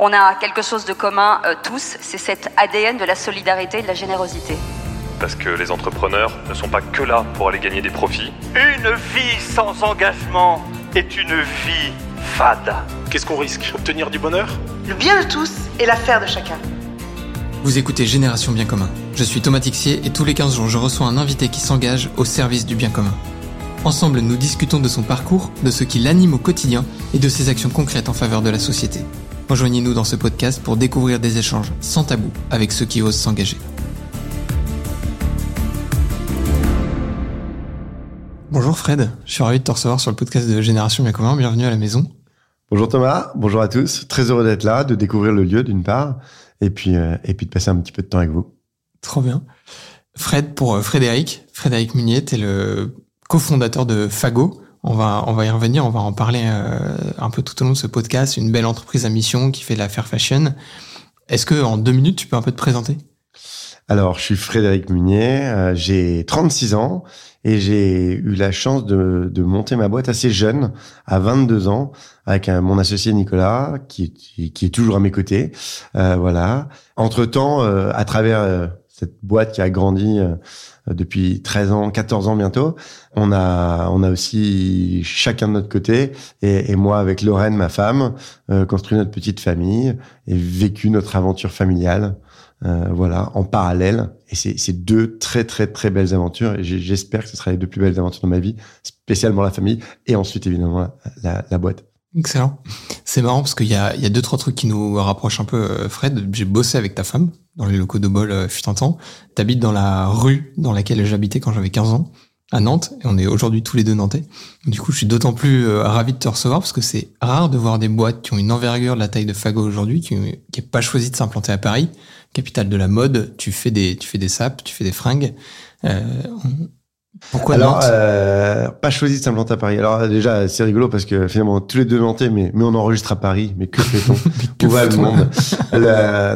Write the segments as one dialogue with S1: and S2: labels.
S1: On a quelque chose de commun euh, tous, c'est cet ADN de la solidarité et de la générosité.
S2: Parce que les entrepreneurs ne sont pas que là pour aller gagner des profits.
S3: Une vie sans engagement est une vie fade.
S4: Qu'est-ce qu'on risque? Obtenir du bonheur?
S5: Le bien de tous est l'affaire de chacun.
S6: Vous écoutez Génération Bien Commun. Je suis Thomas Tixier et tous les 15 jours, je reçois un invité qui s'engage au service du bien commun. Ensemble, nous discutons de son parcours, de ce qui l'anime au quotidien et de ses actions concrètes en faveur de la société. Rejoignez-nous dans ce podcast pour découvrir des échanges sans tabou avec ceux qui osent s'engager. Bonjour Fred, je suis ravi de te recevoir sur le podcast de Génération Bien Commun. Bienvenue à la maison.
S7: Bonjour Thomas, bonjour à tous. Très heureux d'être là, de découvrir le lieu d'une part, et puis, euh, et puis de passer un petit peu de temps avec vous.
S6: Trop bien. Fred pour euh, Frédéric. Frédéric Munier, tu es le cofondateur de Fago. On va, on va y revenir, on va en parler euh, un peu tout au long de ce podcast. Une belle entreprise à mission qui fait de la fair fashion. Est-ce que en deux minutes, tu peux un peu te présenter?
S7: Alors, je suis Frédéric Munier, euh, j'ai 36 ans et j'ai eu la chance de, de, monter ma boîte assez jeune, à 22 ans, avec un, mon associé Nicolas, qui, qui, est toujours à mes côtés. Euh, voilà. Entre-temps, euh, à travers cette boîte qui a grandi depuis 13 ans, 14 ans bientôt. On a, on a aussi chacun de notre côté, et, et moi avec Lorraine, ma femme, euh, construit notre petite famille et vécu notre aventure familiale. Euh, voilà, en parallèle. Et c'est deux très très très belles aventures. Et j'espère que ce sera les deux plus belles aventures de ma vie, spécialement la famille et ensuite évidemment la, la boîte.
S6: Excellent. C'est marrant parce qu'il y a, deux, trois trucs qui nous rapprochent un peu, euh, Fred. J'ai bossé avec ta femme dans les locaux de Bol euh, fut un temps. T'habites dans la rue dans laquelle j'habitais quand j'avais 15 ans, à Nantes, et on est aujourd'hui tous les deux nantais. Du coup, je suis d'autant plus euh, ravi de te recevoir parce que c'est rare de voir des boîtes qui ont une envergure de la taille de Fago aujourd'hui, qui n'est pas choisi de s'implanter à Paris, capitale de la mode. Tu fais des, tu fais des sapes, tu fais des fringues. Pourquoi
S7: Alors, euh, pas choisi de s'implanter à Paris. Alors déjà, c'est rigolo parce que finalement, tous les deux Nantais, mais, mais on enregistre à Paris. Mais que fait-on Où va le monde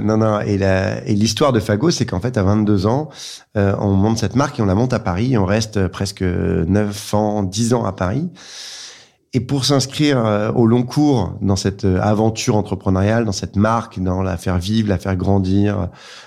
S7: Non, non. Et, la, et l'histoire de Fago, c'est qu'en fait, à 22 ans, euh, on monte cette marque et on la monte à Paris. Et on reste presque 9 ans, 10 ans à Paris. Et pour s'inscrire euh, au long cours dans cette euh, aventure entrepreneuriale, dans cette marque, dans la faire vivre, la faire grandir euh,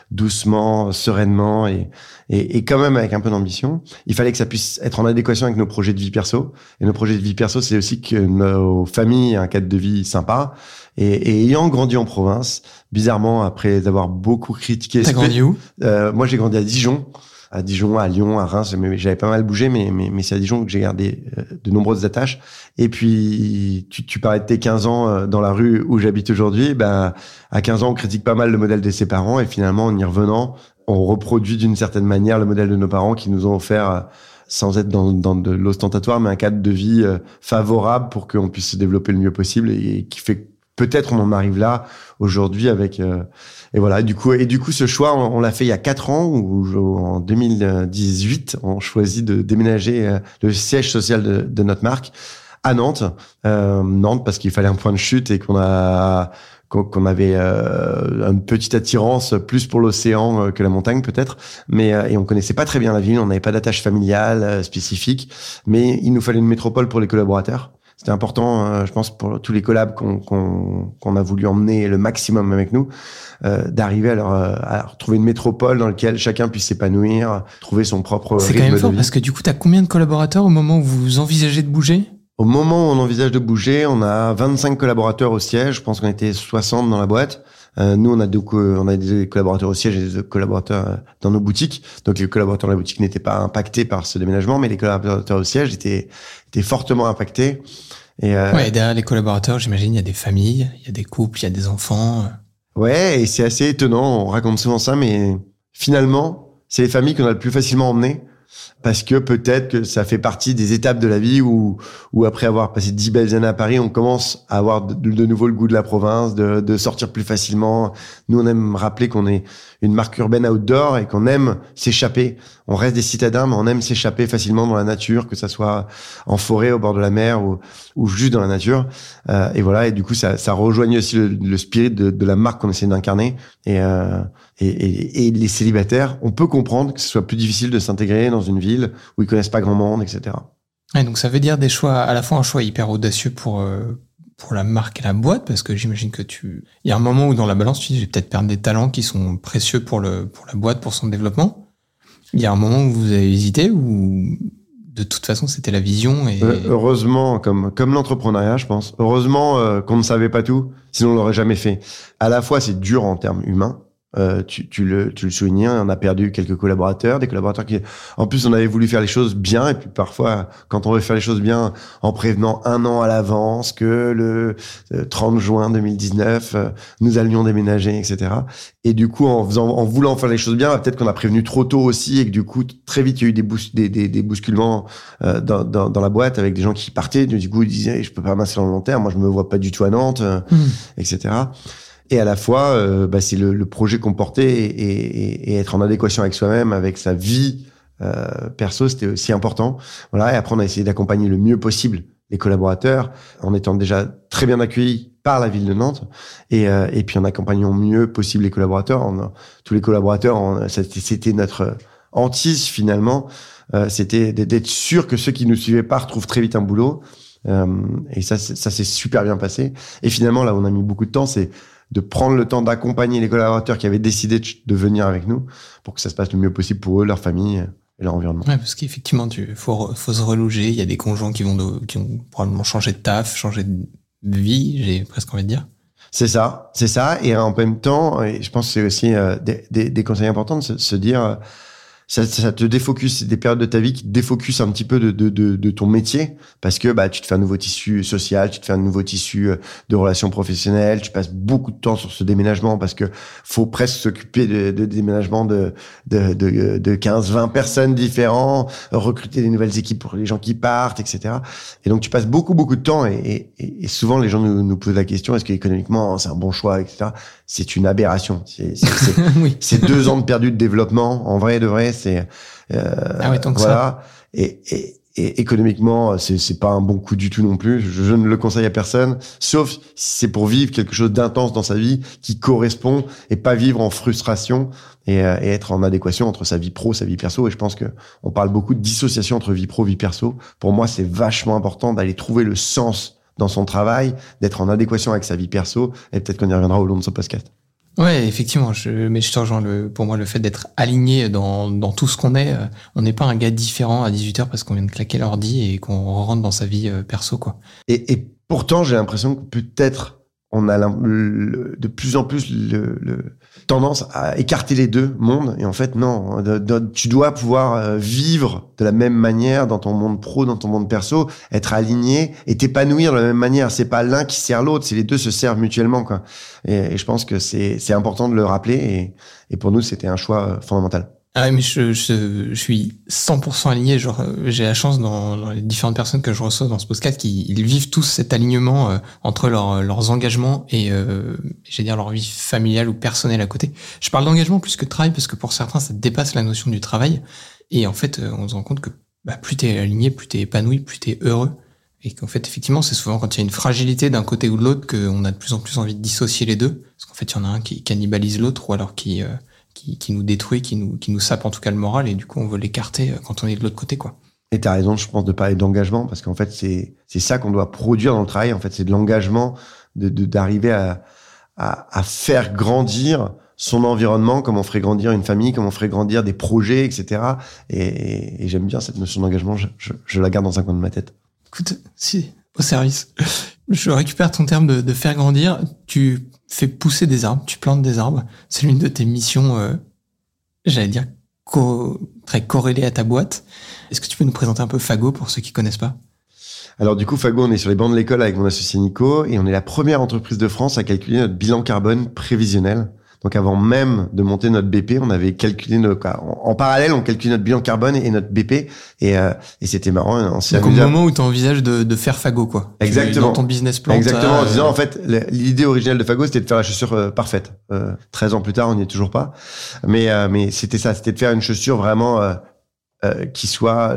S7: doucement, sereinement et, et, et quand même avec un peu d'ambition, il fallait que ça puisse être en adéquation avec nos projets de vie perso. Et nos projets de vie perso, c'est aussi que nos familles aient un cadre de vie sympa. Et, et ayant grandi en province, bizarrement, après avoir beaucoup critiqué...
S6: T'as grandi où?
S7: Euh, Moi, j'ai grandi à Dijon à Dijon, à Lyon, à Reims. J'avais pas mal bougé, mais, mais, mais c'est à Dijon que j'ai gardé euh, de nombreuses attaches. Et puis, tu, tu parlais de tes 15 ans euh, dans la rue où j'habite aujourd'hui. Ben, à 15 ans, on critique pas mal le modèle de ses parents. Et finalement, en y revenant, on reproduit d'une certaine manière le modèle de nos parents qui nous ont offert euh, sans être dans, dans de l'ostentatoire, mais un cadre de vie favorable pour qu'on puisse se développer le mieux possible et qui fait peut-être on en arrive là aujourd'hui avec euh, et voilà. Du coup et du coup ce choix on, l'a fait il y a quatre ans où en 2018 on choisit de déménager euh, le siège social de, notre marque à Nantes. Euh, Nantes parce qu'il fallait un point de chute et qu'on a qu'on avait euh, une petite attirance plus pour l'océan que la montagne peut-être, mais et on connaissait pas très bien la ville, on n'avait pas d'attache familiale spécifique, mais il nous fallait une métropole pour les collaborateurs c'était important, euh, je pense, pour tous les collabs qu'on a voulu emmener le maximum avec nous, euh, d'arriver à, leur, à trouver une métropole dans laquelle chacun puisse s'épanouir, trouver son propre
S6: C'est quand même fort parce que du coup, tu as combien de collaborateurs au moment où vous envisagez de bouger?
S7: Au moment où on envisage de bouger, on a 25 collaborateurs au siège. Je pense qu'on était 60 dans la boîte. Euh, nous, on a, on a des collaborateurs au siège et des collaborateurs euh, dans nos boutiques. Donc, les collaborateurs dans la boutique n'étaient pas impactés par ce déménagement, mais les collaborateurs au siège étaient, étaient fortement impactés.
S6: Et, euh... ouais, derrière les collaborateurs, j'imagine, il y a des familles, il y a des couples, il y a des enfants.
S7: Ouais, et c'est assez étonnant. On raconte souvent ça, mais finalement, c'est les familles qu'on a le plus facilement emmenées parce que peut-être que ça fait partie des étapes de la vie où, où après avoir passé dix belles années à Paris, on commence à avoir de, nouveau le goût de la province, de, de, sortir plus facilement. Nous, on aime rappeler qu'on est une marque urbaine outdoor et qu'on aime s'échapper. On reste des citadins, mais on aime s'échapper facilement dans la nature, que ça soit en forêt, au bord de la mer ou, ou juste dans la nature. Euh, et voilà, et du coup, ça, ça rejoigne aussi le, le spirit de, de, la marque qu'on essaie d'incarner. Et, euh, et, et, et les célibataires, on peut comprendre que ce soit plus difficile de s'intégrer dans une ville où ils connaissent pas grand monde, etc.
S6: donc ça veut dire des choix, à la fois un choix hyper audacieux pour euh, pour la marque et la boîte Parce que j'imagine que tu. Il y a un moment où dans la balance, tu dis, je vais peut-être perdre des talents qui sont précieux pour, le, pour la boîte, pour son développement. Il y a un moment où vous avez hésité ou de toute façon, c'était la vision. Et...
S7: Euh, heureusement, comme, comme l'entrepreneuriat, je pense. Heureusement euh, qu'on ne savait pas tout, sinon on l'aurait jamais fait. À la fois, c'est dur en termes humains, euh, tu, tu, le, tu le soulignais, on a perdu quelques collaborateurs, des collaborateurs qui, en plus, on avait voulu faire les choses bien, et puis parfois, quand on veut faire les choses bien, en prévenant un an à l'avance que le 30 euh, juin 2019, euh, nous allions déménager, etc. Et du coup, en faisant, en voulant faire les choses bien, peut-être qu'on a prévenu trop tôt aussi, et que du coup, très vite, il y a eu des, des, des, des, bousculements dans, dans, dans, la boîte avec des gens qui partaient. Du coup, ils disaient, je peux pas dans le long terme, moi, je me vois pas du tout à Nantes, mmh. etc et à la fois euh, bah, c'est le, le, projet qu'on portait et, et, et, être en adéquation avec soi-même, avec sa vie euh, perso, c'était aussi important. Voilà, et après on a essayé d'accompagner le mieux possible les collaborateurs en étant déjà très bien accueillis par la ville de Nantes et, euh, et puis en accompagnant mieux possible les collaborateurs. Tous les collaborateurs, c'était notre hantise finalement. Euh, c'était d'être sûr que ceux qui nous suivaient pas retrouvent très vite un boulot. Euh, et ça, ça s'est super bien passé. Et finalement, là on a mis beaucoup de temps, c'est de prendre le temps d'accompagner les collaborateurs qui avaient décidé de venir avec nous pour que ça se passe le mieux possible pour eux, leur famille et leur environnement.
S6: Ouais, parce qu'effectivement, tu faut, faut se reloger. Il y a des conjoints qui vont de, qui ont probablement changé de taf, changé de vie, j'ai presque envie de dire.
S7: C'est ça, c'est ça. Et en même temps, et je pense que c'est aussi euh, des, des, des, conseils importants de se, se dire, euh, ça, ça te défocus. Des périodes de ta vie qui te défocus un petit peu de, de, de, de, ton métier parce que bah, tu te fais un nouveau tissu social, tu te fais un nouveau tissu euh, de relations professionnelles, tu passes beaucoup de temps sur ce déménagement parce que faut presque s'occuper de, de déménagement de, de, de, de 15, 20 personnes différents, recruter des nouvelles équipes pour les gens qui partent, etc. Et donc tu passes beaucoup, beaucoup de temps et, et, et souvent les gens nous, nous posent la question, est-ce qu'économiquement c'est un bon choix, etc. C'est une aberration. C'est deux ans de perdu de développement. En vrai, de vrai, c'est
S6: euh, ah
S7: voilà. Ça. Et, et, et économiquement, c'est c'est pas un bon coup du tout non plus. Je, je ne le conseille à personne, sauf si c'est pour vivre quelque chose d'intense dans sa vie qui correspond et pas vivre en frustration et, euh, et, être en adéquation entre sa vie pro, sa vie perso. Et je pense que on parle beaucoup de dissociation entre vie pro, vie perso. Pour moi, c'est vachement important d'aller trouver le sens dans son travail, d'être en adéquation avec sa vie perso. Et peut-être qu'on y reviendra au long de ce podcast.
S6: Ouais, effectivement. Je, mais je te rejoins. Le, pour moi, le fait d'être aligné dans, dans tout ce qu'on est, euh, on n'est pas un gars différent à 18h parce qu'on vient de claquer l'ordi et qu'on rentre dans sa vie euh, perso, quoi.
S7: Et, et pourtant, j'ai l'impression que peut-être on a de plus en plus le, le, tendance à écarter les deux mondes. Et en fait, non, tu dois pouvoir euh, vivre de la même manière dans ton monde pro, dans ton monde perso, être aligné et t'épanouir de la même manière. C'est pas l'un qui sert l'autre, c'est les deux se servent mutuellement. Quoi. Et, et je pense que c'est important de le rappeler. Et, et pour nous, c'était un choix euh, fondamental.
S6: Ah mais je, je, je, suis 100% aligné. Genre, euh, j'ai la chance dans, dans, les différentes personnes que je reçois dans ce podcast qui ils vivent tous cet alignement euh, entre leur, leurs engagements et, euh, j'ai dire leur vie familiale ou personnelle à côté. Je parle d'engagement plus que de travail parce que pour certains ça dépasse la notion du travail et en fait euh, on se rend compte que bah, plus t'es aligné, plus t'es épanoui, plus t'es heureux et qu'en fait effectivement c'est souvent quand il y a une fragilité d'un côté ou de l'autre qu'on a de plus en plus envie de dissocier les deux parce qu'en fait il y en a un qui cannibalise l'autre ou alors qui qui, qui, nous détruit, qui nous, qui nous sape en tout cas le moral, et du coup on veut l'écarter euh, quand on est de l'autre côté, quoi.
S7: Et tu as raison, je pense, de parler d'engagement, parce qu'en fait, c'est, c'est ça qu'on doit produire dans le travail. En fait, c'est de l'engagement, de, d'arriver à, à, à, faire grandir son environnement, comme on ferait grandir une famille, comme on ferait grandir des projets, etc. Et, et, j'aime bien cette notion d'engagement, je, je, je, la garde dans un coin de ma tête.
S6: Écoute, si, au service. Je récupère ton terme de, faire grandir. Tu fais pousser des arbres, tu plantes des arbres. C'est l'une de tes missions, euh, j'allais dire, très corrélée à ta boîte. Est-ce que tu peux nous présenter un peu Fago pour ceux qui connaissent pas?
S7: Alors du coup, Fago, on est sur les bancs de l'école avec mon associé Nico et on est la première entreprise de France à calculer notre bilan carbone prévisionnel. Donc avant même de monter notre BP, on avait calculé nos, en, parallèle, on calculait notre bilan carbone et notre BP et, euh, et c'était marrant. On
S6: s'est Donc au moment où tu envisages de, de faire Fago, quoi.
S7: Exactement.
S6: Dans ton business plan.
S7: Exactement. En disant en fait, l'idée originale de Fago, c'était de faire la chaussure euh, parfaite. Euh, 13 ans plus tard, on n'y est toujours pas. Mais euh, mais c'était ça, c'était de faire une chaussure vraiment euh, qui soit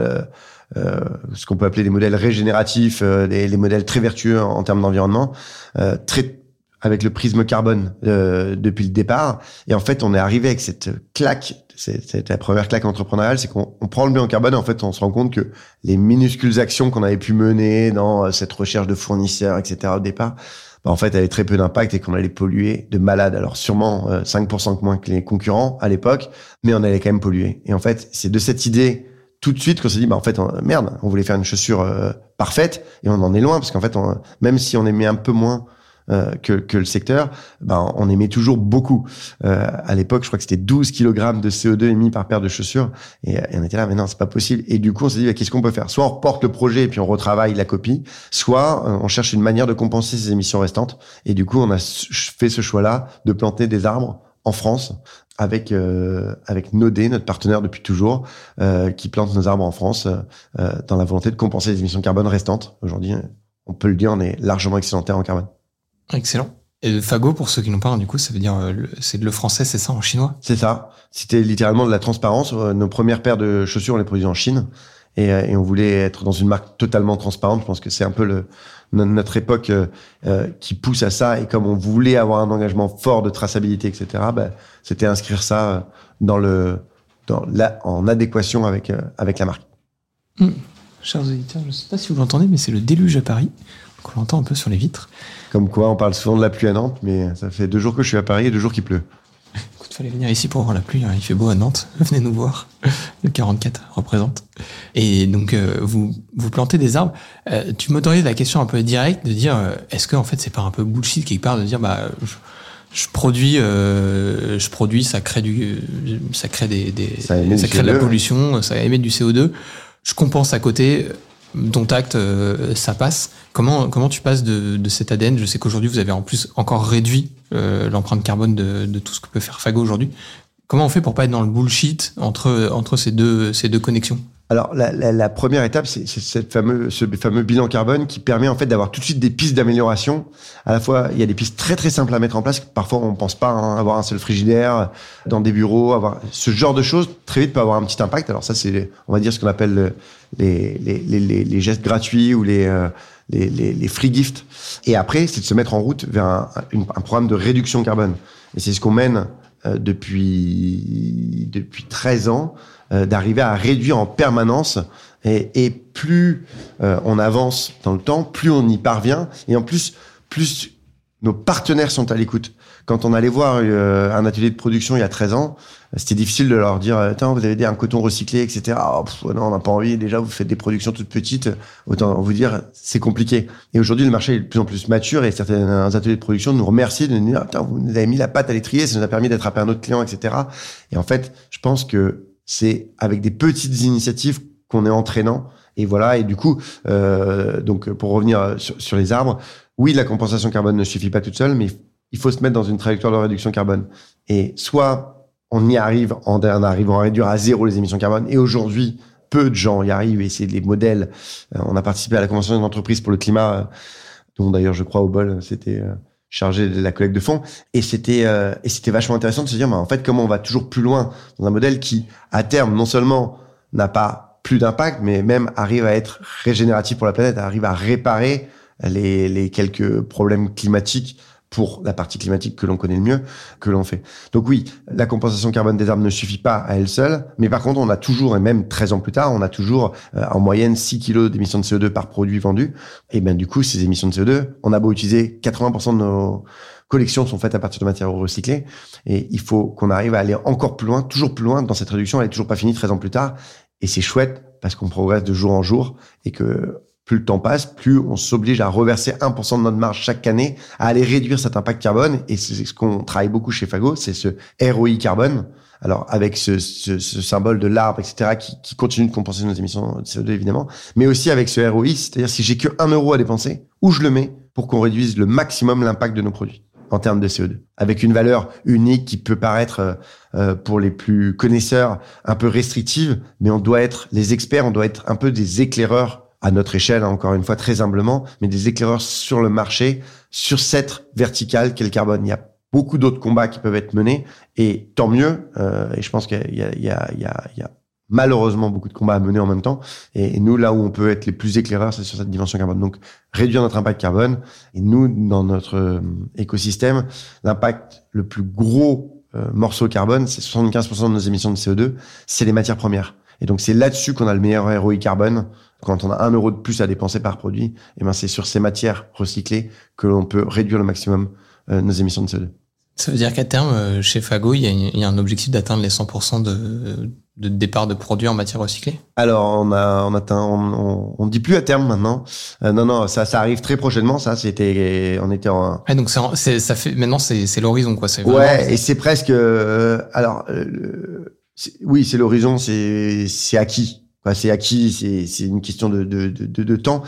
S7: ce qu'on peut appeler des modèles régénératifs, les, les, modèles très vertueux en, en termes d'environnement, très avec le prisme carbone euh, depuis le départ. Et en fait, on est arrivé avec cette claque, c'est la première claque entrepreneuriale, c'est qu'on on prend le bilan carbone et en fait, on se rend compte que les minuscules actions qu'on avait pu mener dans euh, cette recherche de fournisseurs, etc. au départ, bah, en fait, avaient très peu d'impact et qu'on allait polluer de malade. Alors sûrement 5% moins que les concurrents à l'époque, mais on allait quand même polluer. Et en fait, c'est de cette idée tout de suite qu'on s'est dit, bah en fait, merde, on voulait faire une chaussure euh, parfaite et on en est loin parce qu'en fait, on, même si on aimait un peu moins euh, que, que, le secteur, ben, on aimait toujours beaucoup. Euh, à l'époque, je crois que c'était 12 kg de CO2 émis par paire de chaussures. Et, on était là, mais non, c'est pas possible. Et du coup, on s'est dit, bah, qu'est-ce qu'on peut faire? Soit on reporte le projet et puis on retravaille la copie, soit euh, on cherche une manière de compenser ces émissions restantes. Et du coup, on a fait ce choix-là de planter des arbres en France avec euh, avec Nodé, notre partenaire depuis toujours, euh, qui plante nos arbres en France euh, dans la volonté de compenser les émissions carbone restantes. Aujourd'hui, on peut le dire, on est largement excédentaire en carbone.
S6: Excellent. Et Fago, pour ceux qui n'ont pas, du coup, ça veut dire, euh, c'est le français, c'est ça en chinois?
S7: C'est ça. C'était littéralement de la transparence. Euh, nos premières paires de chaussures, on les produit en Chine. Et, euh, et, on voulait être dans une marque totalement transparente. Je pense que c'est un peu le, notre époque euh, qui pousse à ça. Et comme on voulait avoir un engagement fort de traçabilité, etc., bah, c'était inscrire ça dans le, dans la, en adéquation avec, avec la marque.
S6: Mmh. Chers auditeurs, je ne sais pas si vous l'entendez, mais c'est le déluge à Paris. Qu'on entend un peu sur les vitres.
S7: Comme quoi, on parle souvent de la pluie à Nantes, mais ça fait deux jours que je suis à Paris et deux jours qu'il pleut.
S6: Écoute, fallait venir ici pour voir la pluie. Hein. Il fait beau à Nantes. Venez nous voir. Le 44 représente. Et donc, euh, vous, vous plantez des arbres. Euh, tu m'autorises la question un peu directe de dire, euh, est-ce que en fait, c'est pas un peu bullshit quelque part de dire, bah, je, produis, je produis, ça crée du, ça crée des, des ça, ça crée de la pollution, ça émet du CO2. Je compense à côté ton tact, euh, ça passe. Comment, comment tu passes de, de cet ADN Je sais qu'aujourd'hui, vous avez en plus encore réduit euh, l'empreinte carbone de, de, tout ce que peut faire Fago aujourd'hui. Comment on fait pour pas être dans le bullshit entre, entre ces, deux, ces deux connexions?
S7: Alors la, la, la, première étape, c'est cette fameux, ce fameux bilan carbone qui permet en fait d'avoir tout de suite des pistes d'amélioration. À la fois, il y a des pistes très très simples à mettre en place. Parfois, on pense pas hein, avoir un seul frigidaire dans des bureaux, avoir ce genre de choses très vite peut avoir un petit impact. Alors ça, c'est on va dire ce qu'on appelle les, les, les, les, gestes gratuits ou les, euh, les, les, free gifts. Et après, c'est de se mettre en route vers un, un programme de réduction carbone. Et c'est ce qu'on mène euh, depuis depuis 13 ans euh, d'arriver à réduire en permanence. Et, et plus euh, on avance dans le temps, plus on y parvient. Et en plus, plus nos partenaires sont à l'écoute. Quand on allait voir euh, un atelier de production il y a 13 ans, c'était difficile de leur dire Attends, vous avez un coton recyclé, etc. Oh, non, on n'a pas envie. Déjà, vous faites des productions toutes petites. Autant vous dire, c'est compliqué. Et aujourd'hui, le marché est de plus en plus mature et certains ateliers de production nous remercient de nous dire Attends, vous nous avez mis la pâte à l'étrier, ça nous a permis d'attraper un autre client, etc. Et en fait, je pense que c'est avec des petites initiatives qu'on est entraînant. Et voilà, et du coup, euh, donc pour revenir sur, les arbres, oui, la compensation carbone ne suffit pas toute seule, mais il faut se mettre dans une trajectoire de réduction carbone. Et soit on y arrive en, en arrivant à réduire à zéro les émissions carbone, et aujourd'hui, peu de gens y arrivent, et c'est les modèles. Euh, on a participé à la convention d'entreprise pour le climat, euh, dont d'ailleurs je crois au bol, c'était euh, chargé de la collecte de fonds. Et c'était euh, et c'était vachement intéressant de se dire mais en fait comment on va toujours plus loin dans un modèle qui à terme non seulement n'a pas plus d'impact mais même arrive à être régénératif pour la planète arrive à réparer les, les quelques problèmes climatiques pour la partie climatique que l'on connaît le mieux, que l'on fait. Donc oui, la compensation carbone des arbres ne suffit pas à elle seule, mais par contre, on a toujours, et même 13 ans plus tard, on a toujours euh, en moyenne 6 kilos d'émissions de CO2 par produit vendu. Et ben du coup, ces émissions de CO2, on a beau utiliser 80% de nos collections sont faites à partir de matériaux recyclés, et il faut qu'on arrive à aller encore plus loin, toujours plus loin dans cette réduction. Elle est toujours pas finie 13 ans plus tard, et c'est chouette parce qu'on progresse de jour en jour et que plus le temps passe, plus on s'oblige à reverser 1% de notre marge chaque année, à aller réduire cet impact carbone. Et c'est ce qu'on travaille beaucoup chez Fago, c'est ce ROI carbone. Alors avec ce, ce, ce symbole de l'arbre, etc., qui, qui, continue de compenser nos émissions de CO2 évidemment, mais aussi avec ce ROI, c'est-à-dire si j'ai que 1 euro à dépenser, où je le mets pour qu'on réduise le maximum l'impact de nos produits en termes de CO2, avec une valeur unique qui peut paraître euh, euh, pour les plus connaisseurs un peu restrictive, mais on doit être les experts, on doit être un peu des éclaireurs à notre échelle, hein, encore une fois très humblement, mais des éclaireurs sur le marché, sur cette verticale qu'est le carbone. Il y a beaucoup d'autres combats qui peuvent être menés, et tant mieux. Euh, et je pense qu'il y, y, y, y a, malheureusement beaucoup de combats à mener en même temps. Et, nous, là où on peut être les plus éclaireurs, c'est sur cette dimension carbone. Donc, réduire notre impact carbone. Et nous, dans notre euh, écosystème, l'impact le plus gros euh, morceau carbone, c'est 75% de nos émissions de CO2, c'est les matières premières. Et donc, c'est là-dessus qu'on a le meilleur ROI carbone. Quand on a un euro de plus à dépenser par produit, et eh ben, c'est sur ces matières recyclées que l'on peut réduire le maximum euh, nos émissions de CO2.
S6: Ça veut dire qu'à terme, chez Fago, il y, a, un objectif d'atteindre les 100% de, de départ de produits en matière recyclée?
S7: Alors, on a, on atteint, on, on, dit plus à terme maintenant. Euh, non, non, ça, ça arrive très prochainement. Ça, c'était, on était en.
S6: Ouais, donc c'est, ça fait maintenant, c'est, c'est l'horizon, quoi.
S7: C'est ouais, et c'est presque. Euh, alors, euh, oui, c'est l'horizon, c'est, c'est acquis. C'est acquis, c'est, une question de, de, de, de, temps.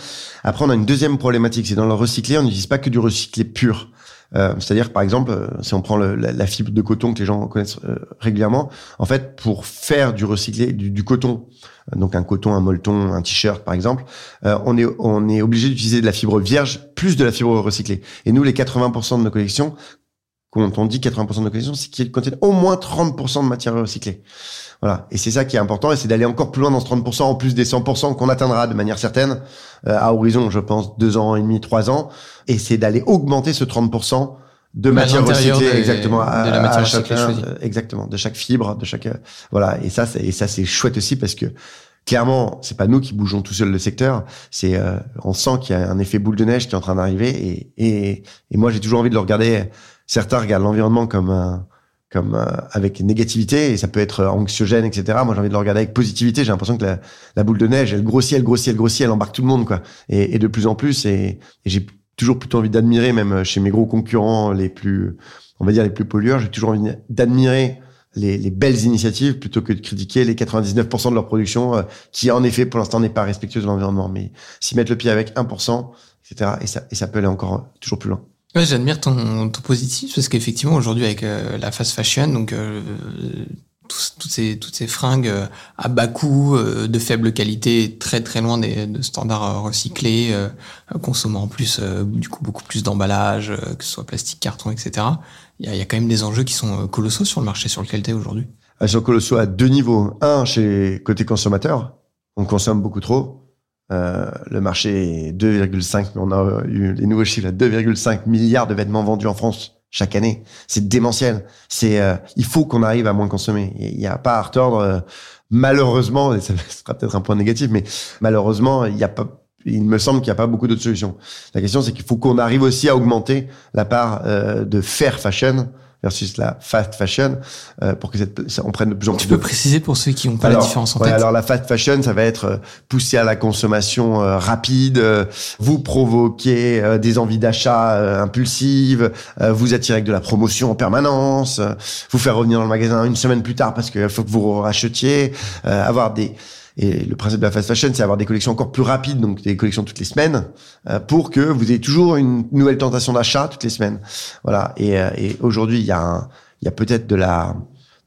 S7: Après, on a une deuxième problématique, c'est dans le recyclé, on n'utilise pas que du recyclé pur. Euh, c'est-à-dire, par exemple, euh, si on prend le, la, fibre de coton que les gens connaissent euh, régulièrement, en fait, pour faire du recyclé, du, du coton, donc un coton, un molleton, un t-shirt, par exemple, on est on est obligé d'utiliser de la fibre vierge plus de la fibre recyclée. Et nous, les 80% de nos collections, quand on dit 80% de collections, c'est qu'ils contiennent au moins 30% de matière recyclée. Voilà. Et c'est ça qui est important, et c'est d'aller encore plus loin dans ce 30%, en plus des 100% qu'on atteindra de manière certaine, euh, à horizon, je pense, deux ans et demi, trois ans. Et c'est d'aller augmenter ce 30% de matière recyclée, exactement,
S6: à, de la matière recyclée
S7: euh, exactement, de chaque fibre, de chaque, euh, voilà. Et ça, et ça, c'est chouette aussi parce que, clairement, c'est pas nous qui bougeons tout seul le secteur. C'est, on sent qu'il y a un effet boule de neige qui est en train d'arriver. Et, et, et moi, j'ai toujours envie de le regarder. Certains regardent l'environnement comme un, comme euh, avec négativité et ça peut être anxiogène etc moi j'ai envie de le regarder avec positivité. J'ai l'impression que la, boule de neige elle grossit elle grossit elle grossit elle embarque tout le monde quoi. Et, de plus en plus et, j'ai toujours plutôt envie d'admirer même chez mes gros concurrents les plus on va dire les plus pollueurs j'ai toujours envie d'admirer les, les, belles initiatives plutôt que de critiquer les 99% de leur production euh, qui en effet pour l'instant n'est pas respectueuse de l'environnement. Mais s'y mettre le pied avec 1% etc et ça et ça peut aller encore toujours plus loin
S6: Ouais, j'admire ton, ton positif parce qu'effectivement aujourd'hui avec euh, la fast fashion, donc euh, toutes ces toutes ces fringues euh, à bas coût, de faible qualité, très très loin des de standards recyclés, consommant en plus du coup beaucoup plus d'emballage, que ce soit plastique, carton, etc. Il y a, y a quand même des enjeux qui sont colossaux sur le marché sur lequel tu es aujourd'hui.
S7: Ils sont colossaux à deux niveaux. Un, chez côté consommateur, on consomme beaucoup trop. Euh, le marché est 2,5, on a eu les nouveaux chiffres 2,5 milliards de vêtements vendus en France chaque année. C'est démentiel. C'est, euh, il faut qu'on arrive à moins consommer. Il n'y a pas à retordre. Euh, malheureusement, et ça sera peut-être un point négatif, mais malheureusement, il y a pas, il me semble qu'il n'y a pas beaucoup d'autres solutions. La question, c'est qu'il faut qu'on arrive aussi à augmenter la part de fair fashion versus la fast fashion euh, pour que cette, ça, on prenne de plus en plus.
S6: Tu peux préciser pour ceux qui n'ont pas la différence en
S7: ouais,
S6: tête.
S7: Alors la fast fashion, ça va être euh, pousser à la consommation euh, rapide, euh, vous provoquer euh, des envies d'achat impulsives, vous attirer avec de la promotion en permanence, vous faire revenir dans le magasin une semaine plus tard parce qu'il faut que vous rachetiez, avoir des et le principe de la fast fashion, c'est avoir des collections encore plus rapides, donc des collections toutes les semaines, euh, pour que vous ayez toujours une nouvelle tentation d'achat toutes les semaines. Voilà. Et, euh, et aujourd'hui, il y a, il y a peut-être de la,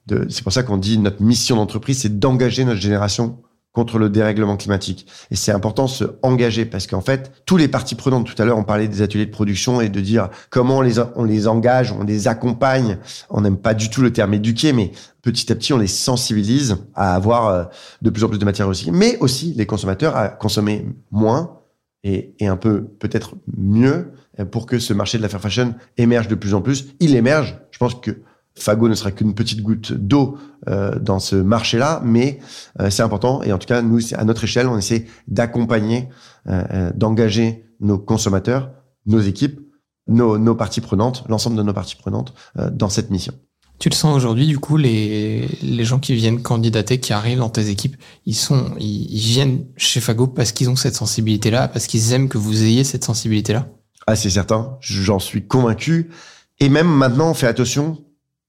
S7: de, c'est pour ça qu'on dit notre mission d'entreprise, c'est d'engager notre génération contre le dérèglement climatique. Et c'est important de se engager parce qu'en fait, tous les parties prenantes, tout à l'heure, on parlait des ateliers de production et de dire comment on les, on les engage, on les accompagne. On n'aime pas du tout le terme éduquer, mais petit à petit, on les sensibilise à avoir euh, de plus en plus de matières recyclées, mais aussi les consommateurs à consommer moins et, et un peu peut-être mieux pour que ce marché de la fair fashion émerge de plus en plus. Il émerge. Je pense que Fago ne sera qu'une petite goutte d'eau euh, dans ce marché-là, mais euh, c'est important. Et en tout cas, nous, à notre échelle, on essaie d'accompagner, euh, euh, d'engager nos consommateurs, nos équipes, nos, nos parties prenantes, l'ensemble de nos parties prenantes euh, dans cette mission.
S6: Tu le sens aujourd'hui, du coup, les, les gens qui viennent candidater, qui arrivent dans tes équipes, ils sont, ils, ils viennent chez Fago parce qu'ils ont cette sensibilité-là, parce qu'ils aiment que vous ayez cette sensibilité-là?
S7: Ah, c'est certain. J'en suis convaincu. Et même maintenant, on fait attention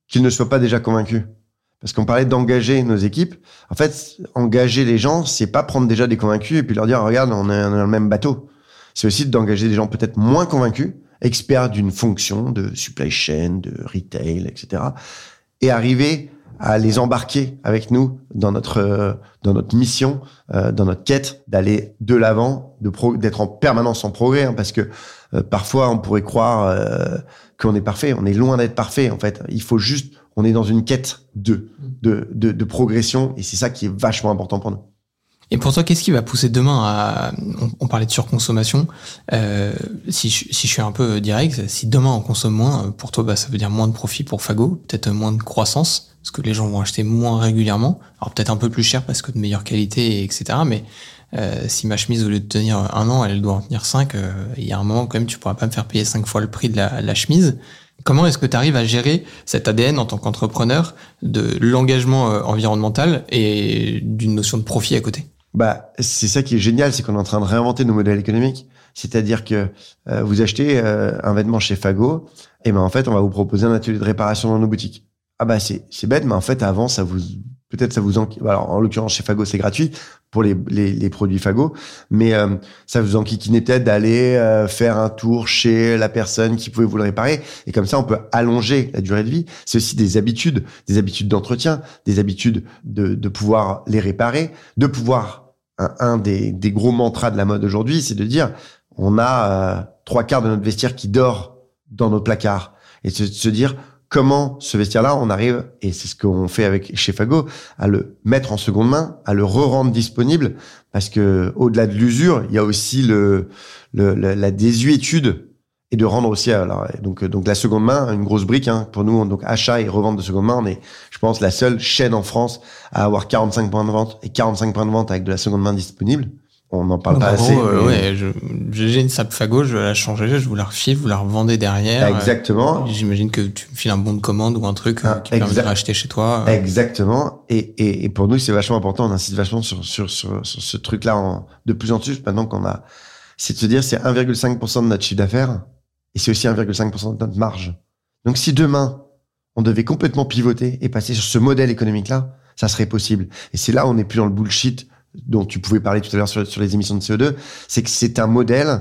S7: qu'ils ne soient pas déjà convaincus. Parce qu'on parlait d'engager nos équipes. En fait, engager les gens, c'est pas prendre déjà des convaincus et puis leur dire, regarde, on est dans le même bateau. C'est aussi d'engager des gens peut-être moins convaincus, experts d'une fonction de supply chain, de retail, etc. Et arriver à les embarquer avec nous dans notre euh, dans notre mission, euh, dans notre quête d'aller de l'avant, de d'être en permanence en progrès, hein, parce que euh, parfois on pourrait croire euh, qu'on est parfait, on est loin d'être parfait en fait. Il faut juste, on est dans une quête de de de, de progression et c'est ça qui est vachement important pour nous.
S6: Et pour toi, qu'est-ce qui va pousser demain à... On, parlait de surconsommation. Euh, si, je, si je suis un peu direct, si demain on consomme moins, pour toi, bah, ça veut dire moins de profit pour Fago, peut-être moins de croissance, parce que les gens vont acheter moins régulièrement. Alors peut-être un peu plus cher parce que de meilleure qualité, etc. Mais euh, si ma chemise, au lieu de tenir un an, elle doit en tenir cinq, euh, il y a un moment quand même, tu pourras pas me faire payer cinq fois le prix de la, la chemise. Comment est-ce que tu arrives à gérer cet ADN en tant qu'entrepreneur de l'engagement euh, environnemental et d'une notion de profit à côté?
S7: Bah, c'est ça qui est génial, c'est qu'on est en train de réinventer nos modèles économiques. C'est-à-dire que euh, vous achetez euh, un vêtement chez Fago, et ben en fait, on va vous proposer un atelier de réparation dans nos boutiques. Ah bah c'est c'est bête, mais en fait avant ça vous peut-être ça vous en alors en l'occurrence chez Fago c'est gratuit pour les, les, les produits Fago, mais euh, ça vous enquiquinait peut-être d'aller euh, faire un tour chez la personne qui pouvait vous le réparer, et comme ça on peut allonger la durée de vie. C'est aussi des habitudes, des habitudes d'entretien, des habitudes de, de pouvoir les réparer, de pouvoir un, un des, des gros mantras de la mode aujourd'hui, c'est de dire on a euh, trois quarts de notre vestiaire qui dort dans nos placards et de se dire comment ce vestiaire-là, on arrive, et c'est ce qu'on fait avec chez Fago, à le mettre en seconde main, à le re-rendre disponible, parce que au-delà de l'usure, il y a aussi le, le- la, la désuétude et de rendre aussi alors donc donc la seconde main une grosse brique hein, pour nous donc achat et revente de seconde main on est je pense la seule chaîne en France à avoir 45 points de vente et 45 points de vente avec de la seconde main disponible on n'en parle pas
S6: en
S7: assez
S6: gros, euh,
S7: mais-
S6: ouais, je- j'ai une sape Fago, je vais la changer, je vous la refile, vous la revendez derrière.
S7: Exactement.
S6: Euh, J'imagine que tu me files un bon de commande ou un truc euh,
S7: Ah,
S6: qui permet de racheter chez toi.
S7: Exactement. Et, et, et pour nous, c'est vachement important. On insiste vachement sur, sur, sur, sur ce truc-là en- de plus en plus maintenant qu'on a. C'est de se dire, c'est 1,5% de notre chiffre d'affaires et c'est aussi 1,5% de notre marge. Donc, si demain, on devait complètement pivoter et passer sur ce modèle économique-là, ça serait possible. Et c'est là où on n'est plus dans le bullshit dont tu pouvais parler tout à l'heure sur, sur les émissions de CO2. C'est que c'est un modèle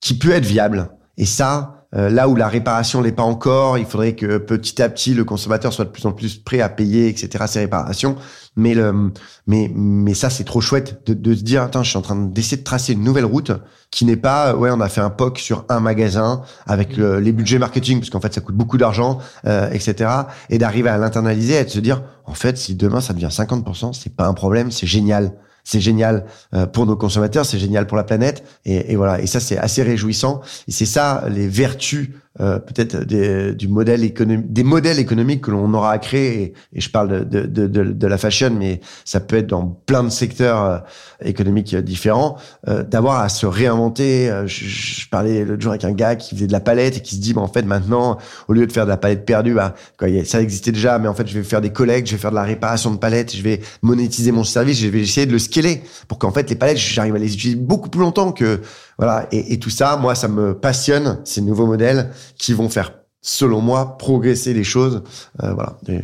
S7: qui peut être viable. Et ça, euh, là où la réparation l'est pas encore, il faudrait que petit à petit le consommateur soit de plus en plus prêt à payer, etc. ces réparations. Mais le, mais mais ça c'est trop chouette de, de se dire attends, je suis en train d'essayer de tracer une nouvelle route qui n'est pas ouais on a fait un POC sur un magasin avec le- les budgets marketing parce qu'en fait ça coûte beaucoup d'argent, euh, etc. Et d'arriver à l'internaliser et de se dire en fait si demain ça devient 50%, c'est pas un problème, c'est génial. C'est génial euh, pour nos consommateurs, c'est génial pour la planète, et, et voilà. Et ça, c'est assez réjouissant. Et c'est ça les vertus euh, peut-être des, du modèle économique, des modèles économiques que l'on aura à créer. Et, je parle de, de, de, de la fashion, mais ça peut être dans plein de secteurs euh, économiques euh, différents. euh, D'avoir à se réinventer. Je, je parlais l'autre jour avec un gars qui faisait de la palette et qui se dit, bah, en fait, maintenant, au lieu de faire de la palette perdue, bah, quoi, ça existait déjà, mais en fait, je vais faire des collectes, je vais faire de la réparation de palettes, je vais monétiser mon service, je vais essayer de le scaler pour qu'en fait, les palettes, j'arrive à les utiliser beaucoup plus longtemps que, voilà. Et, et tout ça, moi, ça me passionne, ces nouveaux modèles qui vont faire, selon moi, progresser les choses. Euh, voilà. Euh,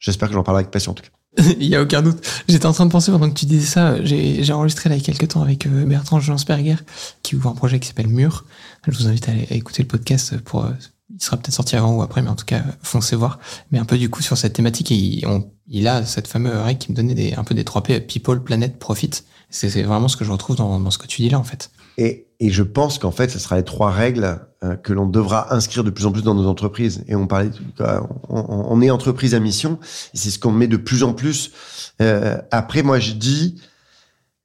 S7: J'espère que j'en parlerai avec passion, en tout cas.
S6: Il y a aucun doute. J'étais en train de penser pendant que tu disais ça. J'ai enregistré là il y a quelques temps avec euh, Bertrand Julansberger qui ouvre un projet qui s'appelle Mur. Je vous invite à, écouter le podcast pour. Il sera peut-être sorti avant ou après, mais en tout cas, foncez voir. Mais un peu du coup sur cette thématique, il, a cette fameuse règle qui me donnait un peu des 3 P, People, Planet, Profit. C'est vraiment ce que je retrouve dans, ce que tu dis là, en fait.
S7: Et, je pense qu'en fait, ce sera les trois règles euh, que l'on devra inscrire de plus en plus dans nos entreprises. Et on parlait, on, est entreprise à mission, c'est ce qu'on met de plus en plus. Euh, après, moi, je dis,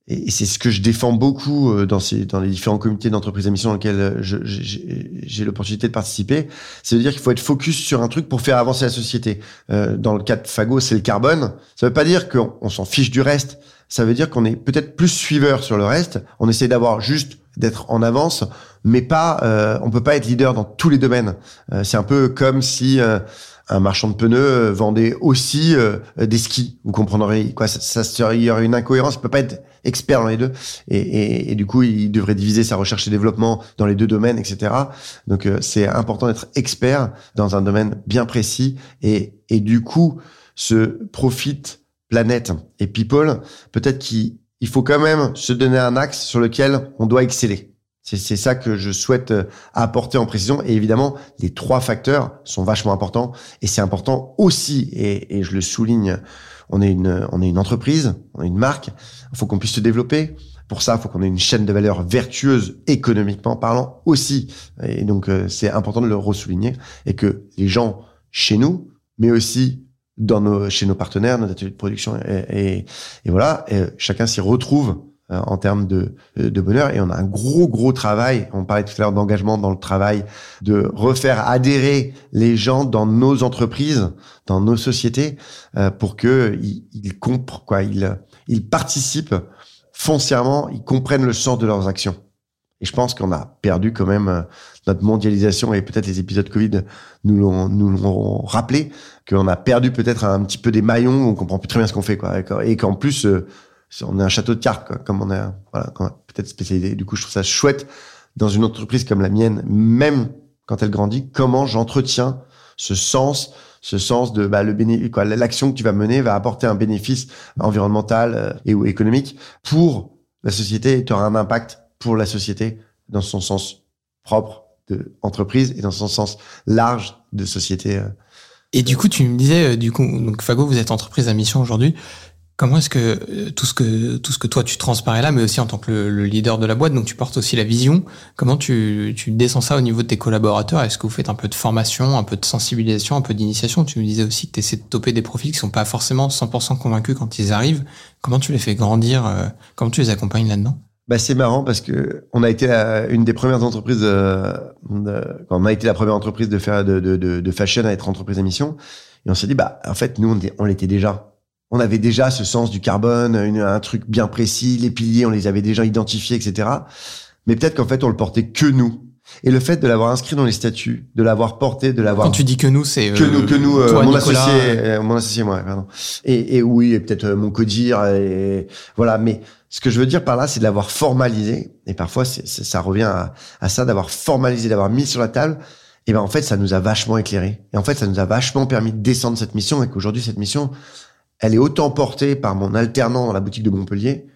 S7: et c'est ce que je défends beaucoup euh, dans, ces, dans les différents comités d'entreprise à mission dans lesquels euh, j'ai l'opportunité de participer, c'est de dire qu'il faut être focus sur un truc pour faire avancer la société. Euh, dans le cas de Fago, c'est le carbone. Ça veut pas dire qu'on on s'en fiche du reste. Ça veut dire qu'on est peut-être plus suiveur sur le reste. On essaie d'avoir juste d'être en avance, mais pas. Euh, on peut pas être leader dans tous les domaines. Euh, c'est un peu comme si euh, un marchand de pneus vendait aussi des skis. Vous comprendrez quoi? Ça, ça serait- il y aurait une incohérence. Il peut pas être expert dans les deux. Et, et, du coup, il devrait diviser sa recherche et développement dans les deux domaines, etc. Donc, euh, c'est important d'être expert dans un domaine bien précis. Et, et du coup, ce profit planète et people, peut-être qu'il il faut quand même se donner un axe sur lequel on doit exceller. C'est c'est ça que je souhaite euh, apporter en précision. Et évidemment, les trois facteurs sont vachement importants. Et c'est important aussi, et, et je le souligne, on est une, on est une entreprise, on est une marque. Il faut qu'on puisse se développer. Pour ça, il faut qu'on ait une chaîne de valeur vertueuse économiquement parlant aussi. Et donc, euh, c'est important de le ressouligner et que les gens chez nous, mais aussi dans nos, chez nos partenaires, nos ateliers de production, et, et, voilà, chacun s'y retrouve en termes de, de bonheur. Et on a un gros, gros travail. On parlait tout à l'heure d'engagement dans le travail, de refaire adhérer les gens dans nos entreprises, dans nos sociétés, euh, pour que ils, ils comprennent, quoi, ils, ils participent foncièrement, ils comprennent le sens de leurs actions. Et je pense qu'on a perdu quand même euh, notre mondialisation et peut-être les épisodes Covid nous l'ont nous l'ont rappelé qu'on a perdu peut-être un petit peu des maillons, on comprend plus très bien ce qu'on fait quoi. Et qu'en plus euh, on est un château de cartes quoi, comme on est voilà, peut-être spécialisé. Du coup, je trouve ça chouette dans une entreprise comme la mienne, même quand elle grandit, comment j'entretiens ce sens, ce sens de bah, le bénéfice, quoi, l'action que tu vas mener va apporter un bénéfice environnemental euh, et ou économique pour la société et tu auras un impact pour la société dans son sens propre de entreprise et dans son sens large de société. euh.
S6: Et du coup, tu me disais, euh, du coup, donc Fago, vous êtes entreprise à mission aujourd'hui. Comment est-ce que euh, tout ce que tout ce que toi tu transparais là, mais aussi en tant que le, le leader de la boîte, donc tu portes aussi la vision. Comment tu tu descends ça au niveau de tes collaborateurs? Est-ce que vous faites un peu de formation, un peu de sensibilisation, un peu d'initiation? Tu me disais aussi que tu essaies de toper des profils qui sont pas forcément 100% convaincus quand ils arrivent. Comment tu les fais grandir euh, Comment tu les accompagnes là-dedans?
S7: Bah, c'est marrant parce que on a été une des premières entreprises, euh, quand on a été la première entreprise de faire de, de, fashion à être entreprise à mission. Et on s'est dit, bah, en fait, nous, on, on l'était déjà. On avait déjà ce sens du carbone, une- un truc bien précis, les piliers, on les avait déjà identifiés, etc. Mais peut-être qu'en fait, on le portait que nous. Et le fait de l'avoir inscrit dans les statuts, de l'avoir porté, de l'avoir
S6: Quand tu dis que nous, c'est
S7: que
S6: euh,
S7: nous, que nous, euh, mon
S6: Nicolas,
S7: associé,
S6: euh,
S7: euh, mon associé, moi, pardon. Et, et oui, et peut-être euh, mon codir, et voilà. Mais ce que je veux dire par là, c'est de l'avoir formalisé. Et parfois, ça revient à, à ça, d'avoir formalisé, d'avoir mis sur la table. Et ben en fait, ça nous a vachement éclairé. Et en fait, ça nous a vachement permis de descendre cette mission. Et qu'aujourd'hui, cette mission, elle est autant portée par mon alternant dans la boutique de Montpellier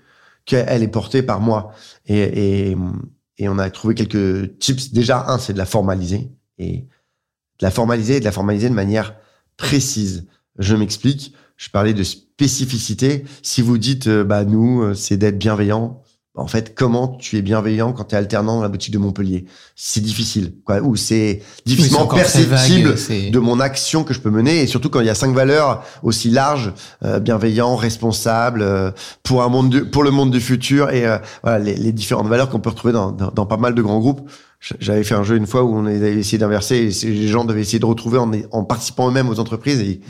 S7: qu'elle est portée par moi. Et, et, on a trouvé quelques tips. Déjà, un, c'est de la formaliser. Et de la formaliser et de la formaliser de manière précise. Je m'explique. Je parlais de spécificité. Si vous dites, euh, bah, nous, euh, c'est d'être bienveillant. En fait, comment tu es bienveillant quand tu es alternant dans la boutique de Montpellier? C'est difficile, quoi. Ou c'est difficilement
S6: vague,
S7: perceptible de mon action que je peux mener et surtout quand il y a cinq valeurs aussi larges euh, bienveillant responsable euh, pour un monde pour le monde du futur et euh, voilà les, les différentes valeurs qu'on peut retrouver dans, dans, dans pas mal de grands groupes j'avais fait un jeu une fois où on avait essayé d'inverser et les gens devaient essayer de retrouver en, participant eux-mêmes aux entreprises et,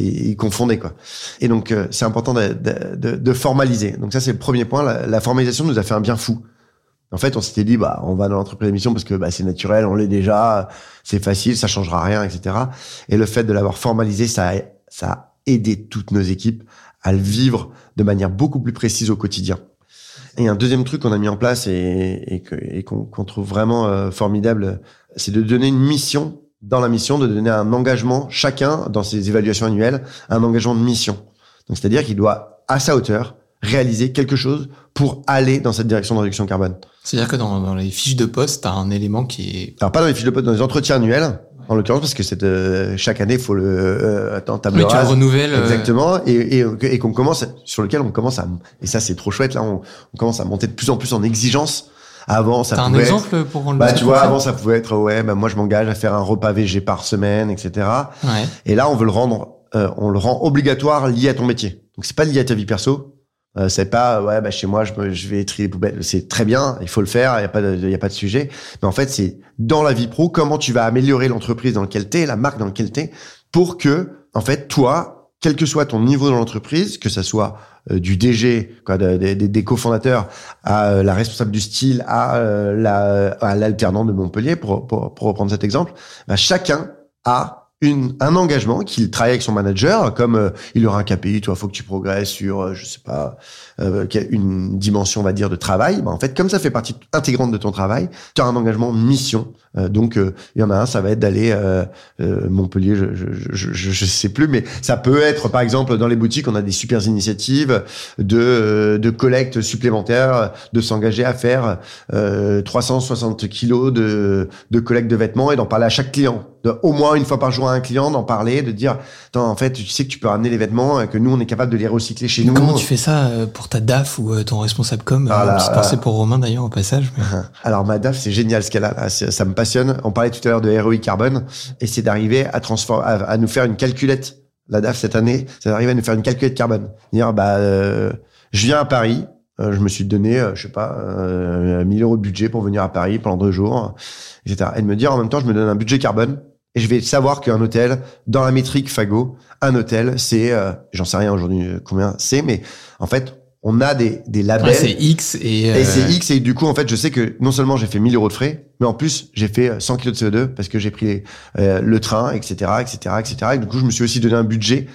S7: ils confondaient quoi et donc euh, c'est important de, formaliser donc ça c'est le premier point la, formalisation nous a fait un bien fou en fait, on s'était dit, bah, on va dans l'entreprise d'émission parce que bah, c'est naturel, on l'est déjà, c'est facile, ça changera rien, etc. Et le fait de l'avoir formalisé, ça a aidé toutes nos équipes à le vivre de manière beaucoup plus précise au quotidien. Et un deuxième truc qu'on a mis en place et, qu'on trouve vraiment euh, formidable, c'est de donner une mission dans la mission, de donner un engagement, chacun dans ses évaluations annuelles, un engagement de mission. Donc c'est-à-dire qu'il doit, à sa hauteur, réaliser quelque chose pour aller dans cette direction de réduction carbone.
S6: C'est-à-dire que dans, dans les fiches de poste, tu as un élément qui est
S7: Alors pas dans les fiches de poste, dans les entretiens annuels, en l'occurrence, parce que c'est euh, chaque année, il faut le euh, attends, table
S6: Oui, tu renouvelles. euh,
S7: Exactement, et, et, et qu'on commence sur lequel on commence à et ça c'est trop chouette là, on, on commence à monter de plus en plus en exigence. Avant, ça
S6: T'as un
S7: pouvait être-
S6: exemple pour rendre
S7: bah
S6: le
S7: tu vois, avant ça pouvait être ouais, bah, moi je m'engage à faire un repas VG par semaine, etc.
S6: Ouais.
S7: Et là, on veut le rendre, euh, on le rend obligatoire lié à ton métier. Donc c'est pas lié à ta vie perso. Euh, c'est pas ouais bah chez moi je, me- je vais trier les poubelles. C'est très bien, il faut le faire, il y a pas de, il y a pas de sujet. Mais en fait c'est dans la vie pro comment tu vas améliorer l'entreprise dans laquelle t'es, la marque dans laquelle t'es, pour que en fait toi, quel que soit ton niveau dans l'entreprise, que ça soit euh, du DG, quoi, de- de- des- cofondateurs, à euh, la responsable du style, à euh, la à l'alternant de Montpellier, pour, pour, pour reprendre cet exemple, bah, chacun a une, un engagement qu'il travaille avec son manager, comme euh, il aura un KPI, toi, faut que tu progresses sur, euh, je sais pas, euh, une dimension, on va dire, de travail. Bah, en fait, comme ça fait partie intégrante de ton travail, tu as un engagement mission Euh, donc, euh, il y en a un, ça va être d'aller euh, Montpellier, je, je, je, je, sais plus, mais ça peut être, par exemple, dans les boutiques, on a des super initiatives de, de collecte supplémentaire, de s'engager à faire euh, 360 kilos de, de collecte de vêtements et d'en parler à chaque client. Au moins une fois par jour à un client, d'en parler, de dire, Attends, en fait, tu sais que tu peux ramener les vêtements, et que nous, on est capable de les recycler chez nous.
S6: Comment tu fais ça euh, pour ta DAF ou euh, ton responsable com
S7: Ah là,
S6: Petite
S7: là.
S6: pour Romain d'ailleurs au passage. mais-
S7: Alors ma DAF, c'est génial ce qu'elle a ça me passionne. On parlait tout à l'heure de ROI carbone, et c'est d'arriver à transformer, à, à nous faire une calculette. La DAF cette année, c'est d'arriver à nous faire une calculette carbone. Dire bah, euh, je viens à Paris, euh, je me suis donné, euh, je sais pas, euh, 1000 euros de budget pour venir à Paris pendant deux jours, etc. Et de me dire en même temps, je me donne un budget carbone. Et je vais savoir qu'un hôtel, dans la métrique Fago, un hôtel, c'est, euh, j'en sais rien aujourd'hui euh, combien c'est, mais en fait, on a des, des labels.
S6: Ouais, c'est X et, euh,
S7: Et c'est X, et du coup, en fait, je sais que non seulement j'ai fait 1000 euros de frais, mais en plus, j'ai fait euh, 100 kilos de CO2 parce que j'ai pris euh, le train, etc., etc., etc. Et du coup, je me suis aussi donné un budget euh,